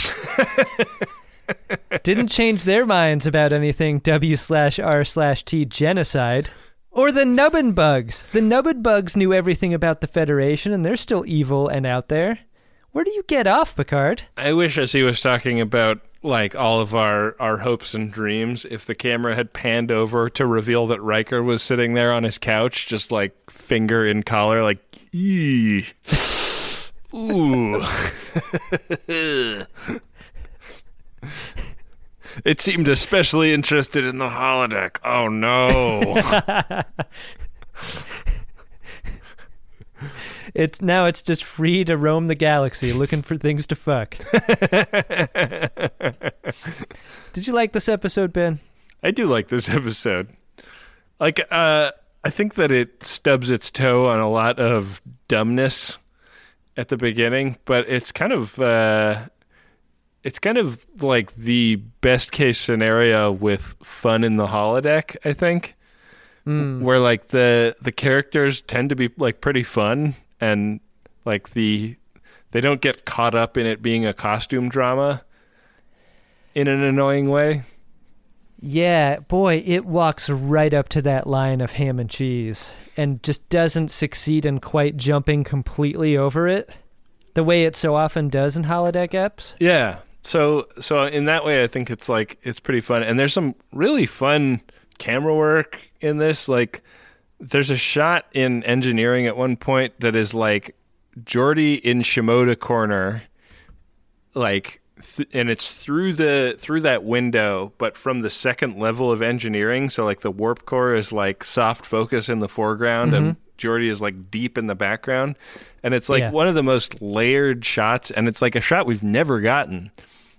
Didn't change their minds about anything W slash R slash T genocide. Or the Nubbin Bugs. The Nubbin Bugs knew everything about the Federation and they're still evil and out there. Where do you get off, Picard? I wish, as he was talking about like all of our our hopes and dreams, if the camera had panned over to reveal that Riker was sitting there on his couch, just like finger in collar, like ee. Ooh. it seemed especially interested in the holodeck. Oh no. It's now it's just free to roam the galaxy looking for things to fuck. Did you like this episode, Ben? I do like this episode. Like, uh, I think that it stubs its toe on a lot of dumbness at the beginning, but it's kind of, uh, it's kind of like the best case scenario with fun in the holodeck. I think, where like the the characters tend to be like pretty fun and like the they don't get caught up in it being a costume drama in an annoying way. Yeah, boy, it walks right up to that line of ham and cheese and just doesn't succeed in quite jumping completely over it the way it so often does in holodeck eps. Yeah. So so in that way I think it's like it's pretty fun and there's some really fun camera work in this like there's a shot in engineering at one point that is like Geordi in Shimoda corner like th- and it's through the through that window but from the second level of engineering. So like the warp core is like soft focus in the foreground and mm-hmm. Geordi is like deep in the background. And it's like Yeah. one of the most layered shots and it's like a shot we've never gotten.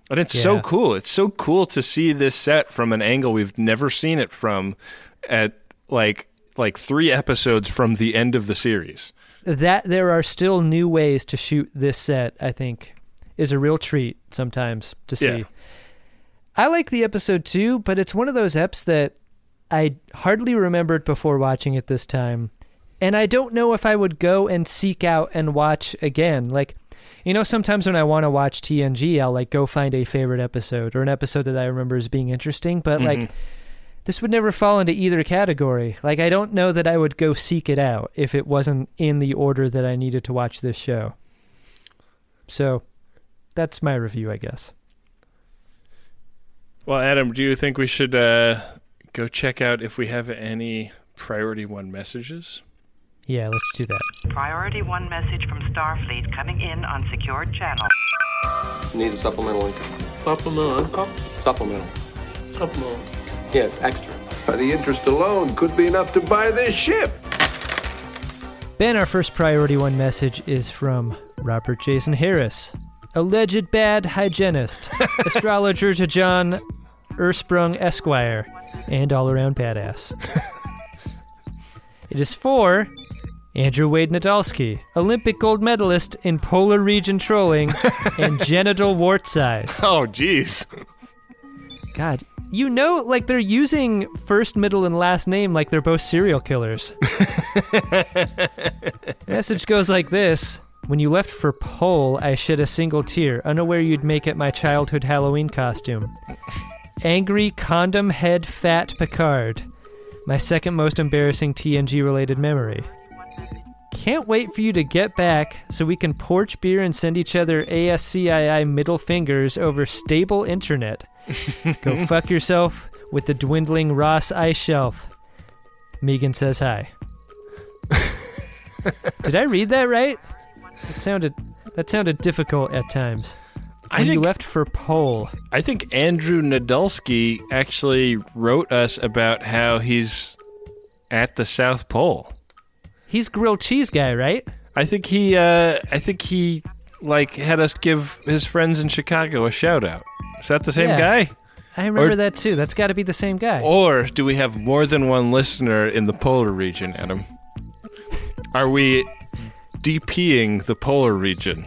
And it's so cool. It's so cool to see this set from an angle we've never seen it from at like like 3 episodes from the end of the series That there are still new ways to shoot this set, I think, is a real treat sometimes to see. Yeah. I like the episode too, but it's one of those eps that I hardly remembered before watching it this time. And I don't know if I would go and seek out and watch again. Like, you know, sometimes when I want to watch TNG, I'll like go find a favorite episode or an episode that I remember as being interesting, but like mm-hmm. This would never fall into either category. Like, I don't know that I would go seek it out if it wasn't in the order that I needed to watch this show. So, that's my review, I guess. Well, Adam, do you think we should uh, go check out if we have any priority one messages? Yeah, let's do that. Priority one message from Starfleet coming in on secured channel. Need a supplemental income. Supplemental income? Supplemental. Supplemental. Yeah, it's extra. The interest alone could be enough to buy this ship. Ben, our first priority one message is from Robert Jason Harris, alleged bad hygienist, astrologer to John Ersprung Esquire, and all around badass. it is for Andrew Wade Nadolski, Olympic gold medalist in polar region trolling and genital wart size. Oh, jeez. God, you know, like they're using first, middle, and last name like they're both serial killers. Message goes like this When you left for Pole, I shed a single tear, unaware you'd make it my childhood Halloween costume. Angry condom head fat Picard. My second most embarrassing TNG related memory. Can't wait for you to get back so we can porch beer and send each other ASCII middle fingers over stable internet. Go fuck yourself with the dwindling Ross ice shelf. Megan says hi. Did I read that right? That sounded that sounded difficult at times. I When you left for pole. I think Andrew Nadolski actually wrote us about how he's at the South Pole. He's grilled cheese guy, right? I think he uh I think he like had us give his friends in Chicago a shout out. Is that the same Yeah. guy? I remember Or- that too. That's got to be the same guy. Or do we have more than one listener in the polar region, Adam? Are we DPing the polar region?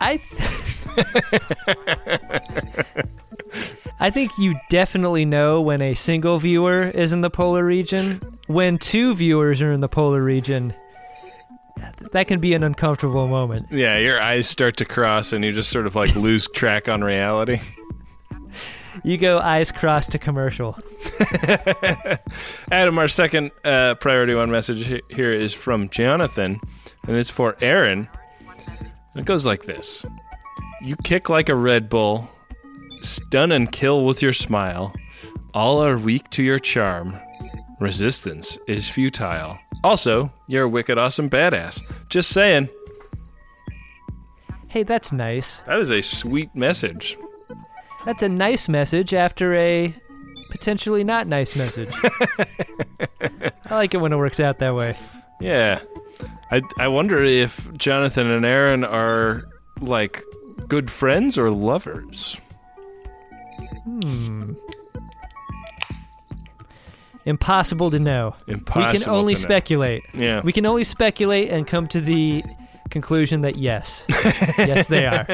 I th- I think you definitely know when a single viewer is in the polar region. When two viewers are in the polar region, that can be an uncomfortable moment. Yeah, your eyes start to cross and you just sort of like lose track on reality. You go eyes crossed to commercial. Adam, our second uh, priority one message here is from Jonathan, and it's for Aaron. And it goes like this You kick like a Red Bull, stun and kill with your smile. All are weak to your charm. Resistance is futile. Also, you're a wicked awesome badass. Just saying. Hey, that's nice. That is a sweet message. That's a nice message after a potentially not nice message. I like it when it works out that way. Yeah. I, I wonder if Jonathan and Aaron are like good friends or lovers. Hmm. Impossible to know. we can only to know. speculate. Yeah. We can only speculate and come to the conclusion that yes. yes, they are.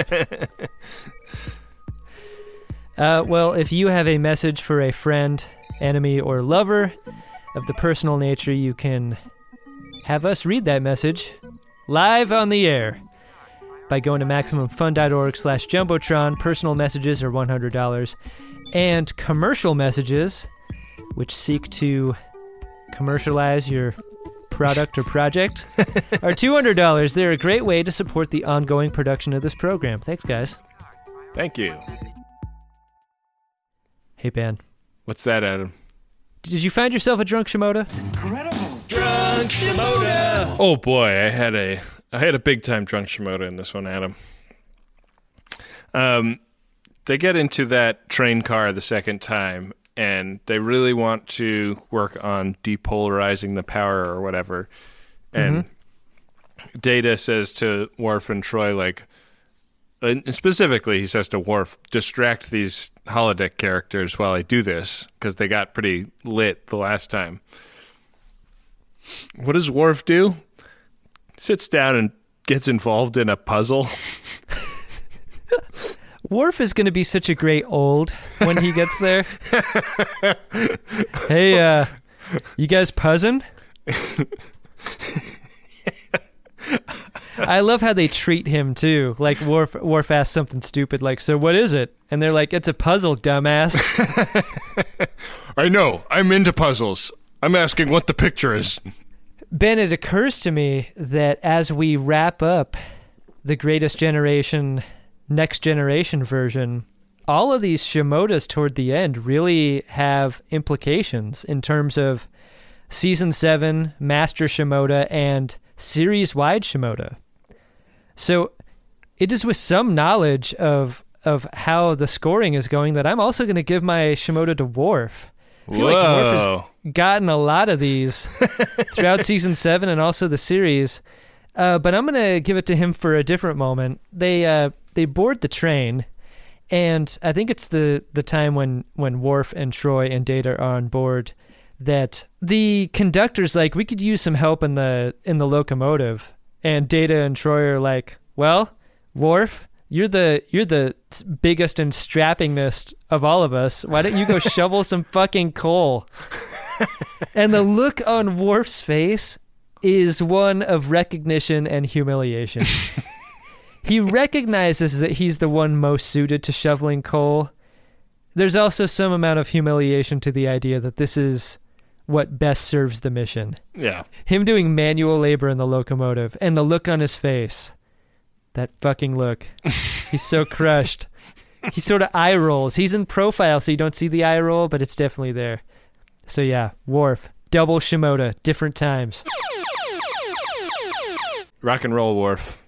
Uh, well, if you have a message for a friend, enemy, or lover of the personal nature, you can have us read that message live on the air by going to MaximumFun.org slash Jumbotron. Personal messages are $100. And commercial messages, which seek to commercialize your product or project, are $200. They're a great way to support the ongoing production of this program. Thanks, guys. Thank you. Hey, Ben. What's that, Adam? Did you find yourself a drunk Shimoda? Incredible. Drunk Shimoda! Oh boy, I had a I had a big time drunk Shimoda in this one, Adam. Um, they get into that train car the second time, and they really want to work on depolarizing the power or whatever. Mm-hmm. And Data says to Worf and Troi, like, and specifically, he says to Worf, distract these holodeck characters while I do this because they got pretty lit the last time. What does Worf do? Sits down and gets involved in a puzzle. Worf is going to be such a great old when he gets there. hey, uh, you guys puzzing? I love how they treat him too. Like Worf, Worf asks something stupid, like, "So what is it?" And they're like, "It's a puzzle, dumbass." I know. I'm into puzzles. I'm asking what the picture is. Ben, it occurs to me that as we wrap up the greatest generation, next generation version, all of these Shimodas toward the end really have implications in terms of season seven, Master Shimoda, and series wide Shimoda. So it is with some knowledge of of how the scoring is going that I'm also going to give my Shimoda to Worf. I feel like Worf Whoa. has gotten a lot of these throughout season seven and also the series. Uh, but I'm gonna give it to him for a different moment. They uh, they board the train, and I think it's the the time when when Worf and Troi and Data are on board that the conductor's like, we could use some help in the in the locomotive, and Data and Troi are like, well, Worf, you're the you're the biggest and strappingest of all of us. Why don't you go shovel some fucking coal? and the look on Worf's face is one of recognition and humiliation. he recognizes that he's the one most suited to shoveling coal. There's also some amount of humiliation to the idea that this is what best serves the mission. Yeah. Him doing manual labor in the locomotive and the look on his face. That fucking look. He's so crushed. He sort of eye rolls. He's in profile, so you don't see the eye roll, but it's definitely there. So yeah, Worf, double Shimoda, different times. Rock and roll, Worf.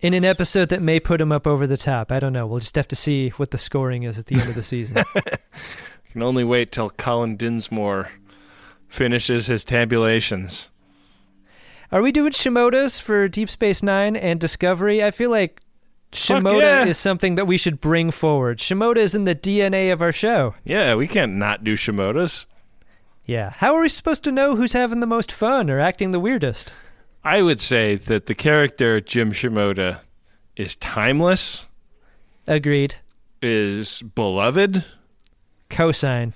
In an episode that may put him up over the top. I don't know. We'll just have to see what the scoring is at the end of the season. Can only wait till Colin Dinsmore finishes his tabulations. Are we doing Shimodas for Deep Space Nine and Discovery? I feel like Shimoda yeah. is something that we should bring forward. Shimoda is in the DNA of our show. Yeah, we can't not do Shimodas. Yeah. How are we supposed to know who's having the most fun or acting the weirdest? I would say that the character Jim Shimoda is timeless, Agreed. is beloved, Cosine.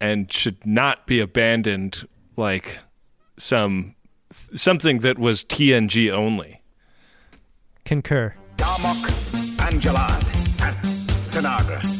and should not be abandoned like some something that was TNG only. Concur. Darmok, and Jalad, and Tanagra.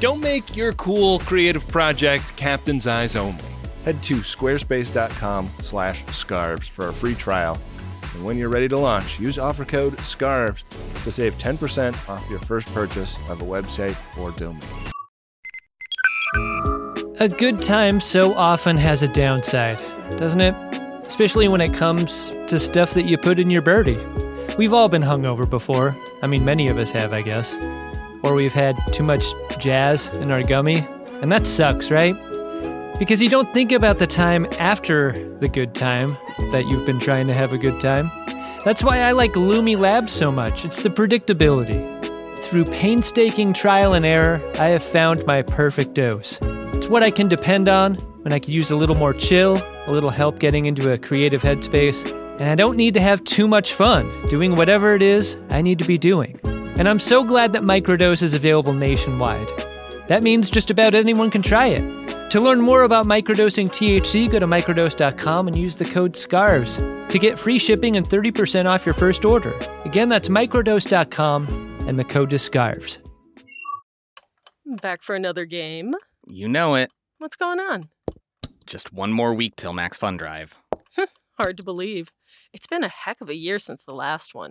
Don't make your cool creative project captain's eyes only. Head to squarespace.com slash scarves for a free trial. And when you're ready to launch, use offer code SCARVES to save 10% off your first purchase of a website or domain. A good time so often has a downside, doesn't it? Especially when it comes to stuff that you put in your birdie. We've all been hungover before. I mean, many of us have, I guess. Or we've had too much jazz in our gummy. And that sucks, right? Because you don't think about the time after the good time that you've been trying to have a good time. That's why I like Lumi Labs so much. It's the predictability. Through painstaking trial and error, I have found my perfect dose. It's what I can depend on when I could use a little more chill, a little help getting into a creative headspace, and I don't need to have too much fun doing whatever it is I need to be doing. And I'm so glad that Microdose is available nationwide. That means just about anyone can try it. To learn more about microdosing THC, go to microdose.com and use the code SCARVES to get free shipping and 30% off your first order. Again, that's microdose.com and the code is SCARVES. Back for another game. You know it. What's going on? Just one more week till Max Fun Drive. Hard to believe. It's been a heck of a year since the last one.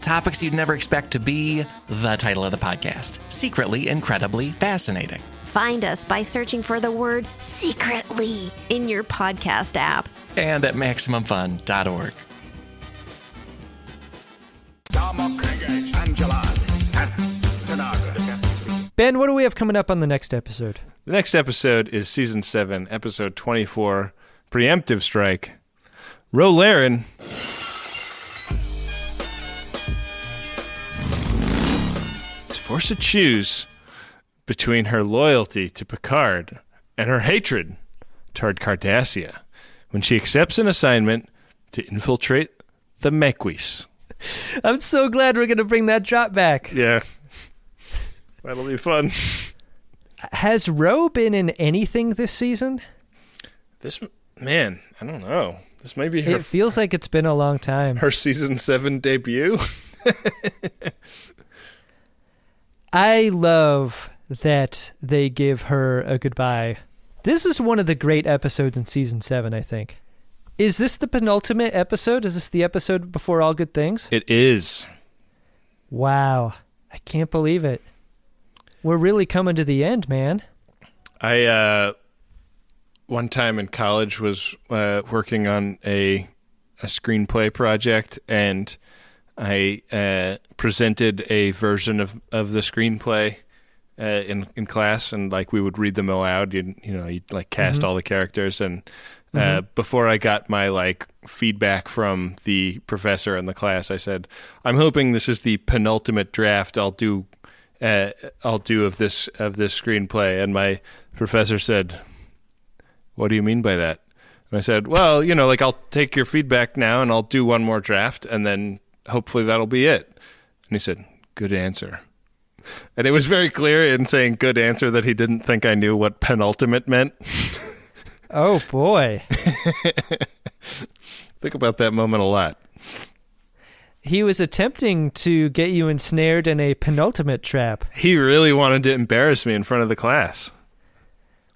Topics you'd never expect to be the title of the podcast Secretly Incredibly Fascinating. Find us by searching for the word secretly in your podcast app. And at MaximumFun.org. Ben, what do we have coming up on the next episode? The next episode is season seven, episode twenty-four, preemptive strike. Ro Laren forced to choose between her loyalty to Picard and her hatred toward Cardassia when she accepts an assignment to infiltrate the Maquis. I'm so glad we're going to bring that drop back. Yeah. That'll be fun. Has Ro been in anything this season? This man, I don't know. This may be her It feels like it's been a long time. her season 7 debut. I love that they give her a goodbye. This is one of the great episodes in season 7, I think. Is this the penultimate episode? Is this the episode before All Good Things? It is. Wow. I can't believe it. We're really coming to the end, man. I uh one time in college was uh, working on a a screenplay project and I uh, presented a version of, of the screenplay uh, in in class, and like we would read them aloud. You you know, you'd like cast Mhm. all the characters, and uh, Mhm. before I got my like feedback from the professor in the class, I said, "I'm hoping this is the penultimate draft I'll do. Uh, I'll do of this of this screenplay." And my professor said, "What do you mean by that?" And I said, "Well, you know, like I'll take your feedback now, and I'll do one more draft, and then hopefully that'll be it." And he said, "Good answer." And it was very clear in saying "good answer" that he didn't think I knew what penultimate meant. Oh, boy. Think about that moment a lot. He was attempting to get you ensnared in a penultimate trap. He really wanted to embarrass me in front of the class.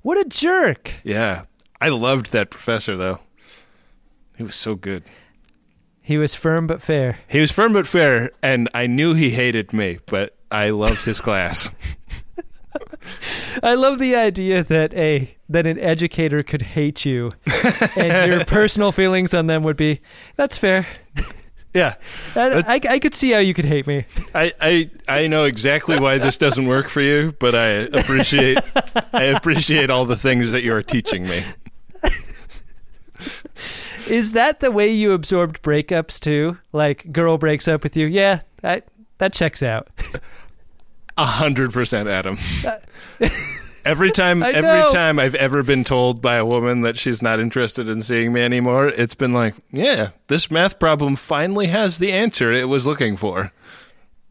What a jerk. Yeah. I loved that professor, though. He was so good. He was firm but fair. He was firm but fair, and I knew he hated me, but I loved his class. I love the idea that a that an educator could hate you, and your personal feelings on them would be that's fair. Yeah, I, I, I could see how you could hate me. I, I I know exactly why this doesn't work for you, but I appreciate I appreciate all the things that you are teaching me. Is that the way you absorbed breakups too? Like, girl breaks up with you. Yeah, that that checks out. A hundred percent, Adam. Every time, every time I've ever been told by a woman that she's not interested in seeing me anymore, it's been like, yeah, this math problem finally has the answer it was looking for.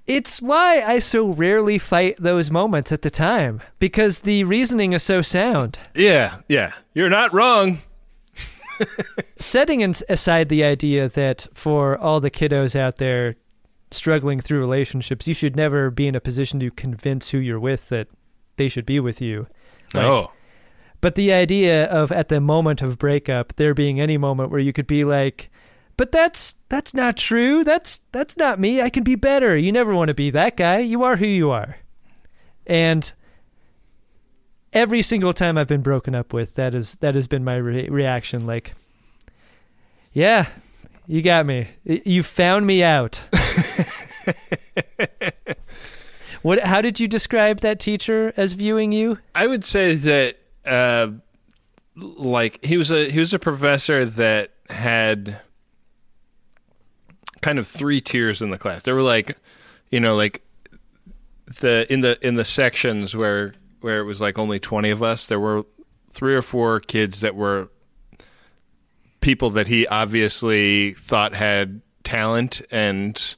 It's why I so rarely fight those moments at the time because the reasoning is so sound. Yeah, yeah, you're not wrong. Setting aside the idea that for all the kiddos out there struggling through relationships, you should never be in a position to convince who you're with that they should be with you. Like, oh, But the idea of at the moment of breakup, there being any moment where you could be like, "But that's that's not true. That's that's not me. I can be better." You never want to be that guy. You are who you are. And every single time I've been broken up with, that is that has been my re- reaction like, "Yeah, you got me. You found me out." what how did you describe that teacher as viewing you? I would say that, uh, like he was a he was a professor that had kind of three tiers in the class. There were like, you know, like the in the in the sections where where it was like only twenty of us. There were three or four kids that were people that he obviously thought had talent and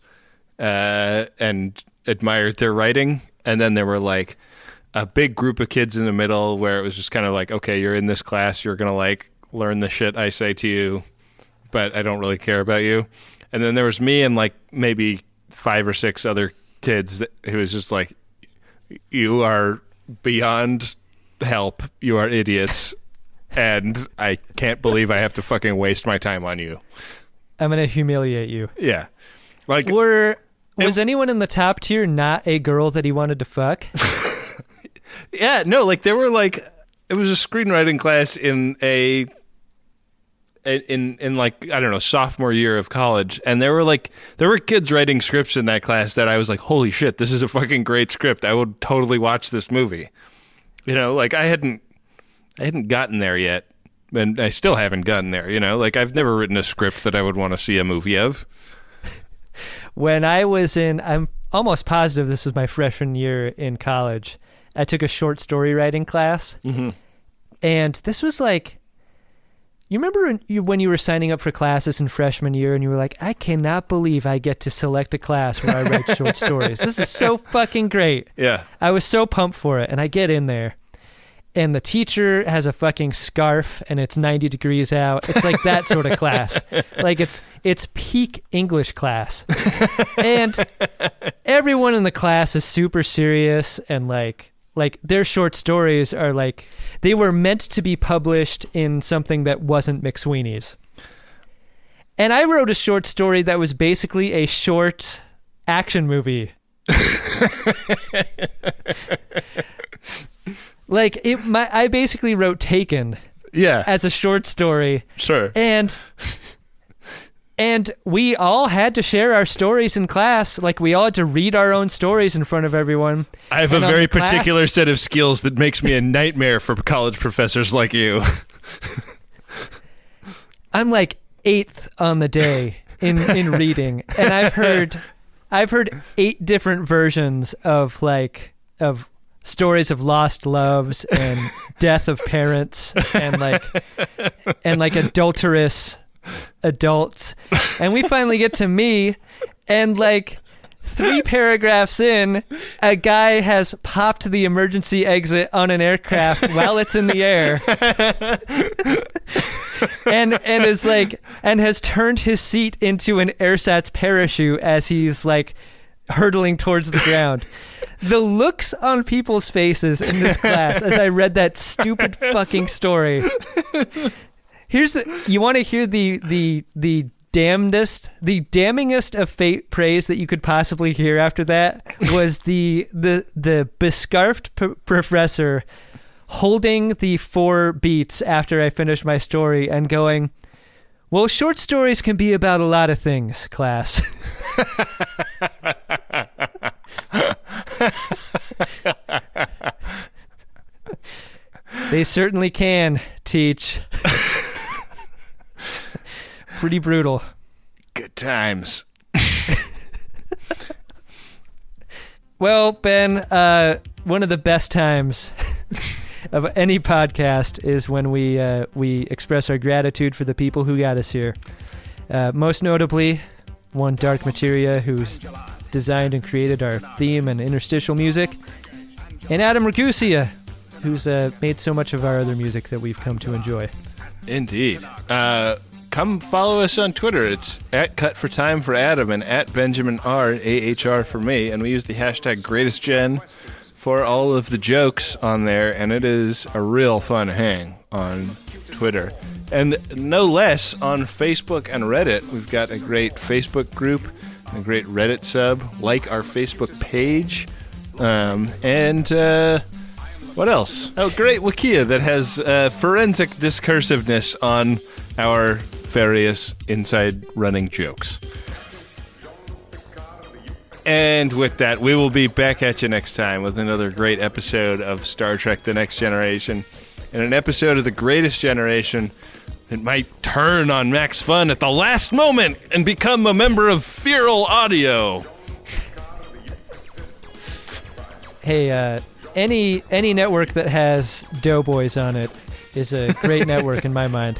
uh, and admired their writing, and then there were like a big group of kids in the middle where it was just kind of like, okay, you're in this class, you're gonna like learn the shit I say to you, but I don't really care about you. And then there was me and like maybe five or six other kids that, who was just like, you are beyond help. You are idiots. and I can't believe I have to fucking waste my time on you. I'm gonna humiliate you. Yeah. Like Were was anyone in the top tier not a girl that he wanted to fuck? Yeah, no, like there were like it was a screenwriting class in a in in like I don't know sophomore year of college, and there were like there were kids writing scripts in that class that I was like, holy shit, this is a fucking great script. I would totally watch this movie. You know, like I hadn't I hadn't gotten there yet, and I still haven't gotten there. You know, like I've never written a script that I would want to see a movie of. when I was in, I'm almost positive this was my freshman year in college. I took a short story writing class, mm-hmm. and this was like, you remember when you, were signing up for classes in freshman year, and you were like, I cannot believe I get to select a class where I write short stories. This is so fucking great. Yeah. I was so pumped for it, and I get in there. And the teacher has a fucking scarf and it's 90 degrees out. It's like that sort of class. Like it's it's peak English class. and everyone in the class is super serious and like like their short stories are like they were meant to be published in something that wasn't McSweeney's. And I wrote a short story that was basically a short action movie. like it my I basically wrote Taken Yeah. as a short story. Sure. And and we all had to share our stories in class. Like we all had to read our own stories in front of everyone. I have And a very the class- particular set of skills that makes me a nightmare for college professors like you. I'm like eighth on the day in in reading, and I've heard I've heard eight different versions of like of stories of lost loves and death of parents and like and like adulterous adults, and we finally get to me, and like. Three paragraphs in, a guy has popped the emergency exit on an aircraft while it's in the air. and and is like and has turned his seat into an airsats parachute as he's like hurtling towards the ground. The looks on people's faces in this class as I read that stupid fucking story. Here's the you want to hear the the the damnedest the damningest of fate praise that you could possibly hear after that was the the the bescarfed p- professor holding the four beats after I finished my story and going, Well, short stories can be about a lot of things, class. they certainly can teach. Pretty brutal. Good times. Well, Ben, uh, one of the best times of any podcast is when we uh, we express our gratitude for the people who got us here. Uh, most notably, one Dark Materia, who's designed and created our theme and interstitial music, and Adam Ragusea, who's uh, made so much of our other music that we've come to enjoy. Indeed. Uh, come follow us on Twitter. It's at Cut for Time for Adam and at Benjamin R A H R for me, and we use the hashtag Greatest Gen for all of the jokes on there, and it is a real fun hang on Twitter. And no less on Facebook and Reddit. We've got a great Facebook group, a great Reddit sub. Like our Facebook page, um, and uh, what else? Oh, great Wikia that has uh, forensic discursiveness on our various inside running jokes. And with that, we will be back at you next time with another great episode of Star Trek The Next Generation and an episode of The Greatest Generation that might turn on Max Fun at the last moment and become a member of Feral Audio. Hey, uh, any any network that has Doughboys on it is a great network in my mind.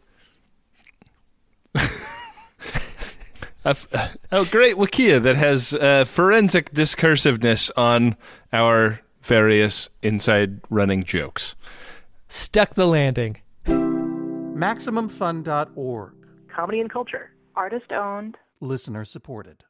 a f- oh, great Wikia that has uh, forensic discursiveness on our various inside running jokes. Stuck the landing. MaximumFun.org. Comedy and culture. Artist owned. Listener supported.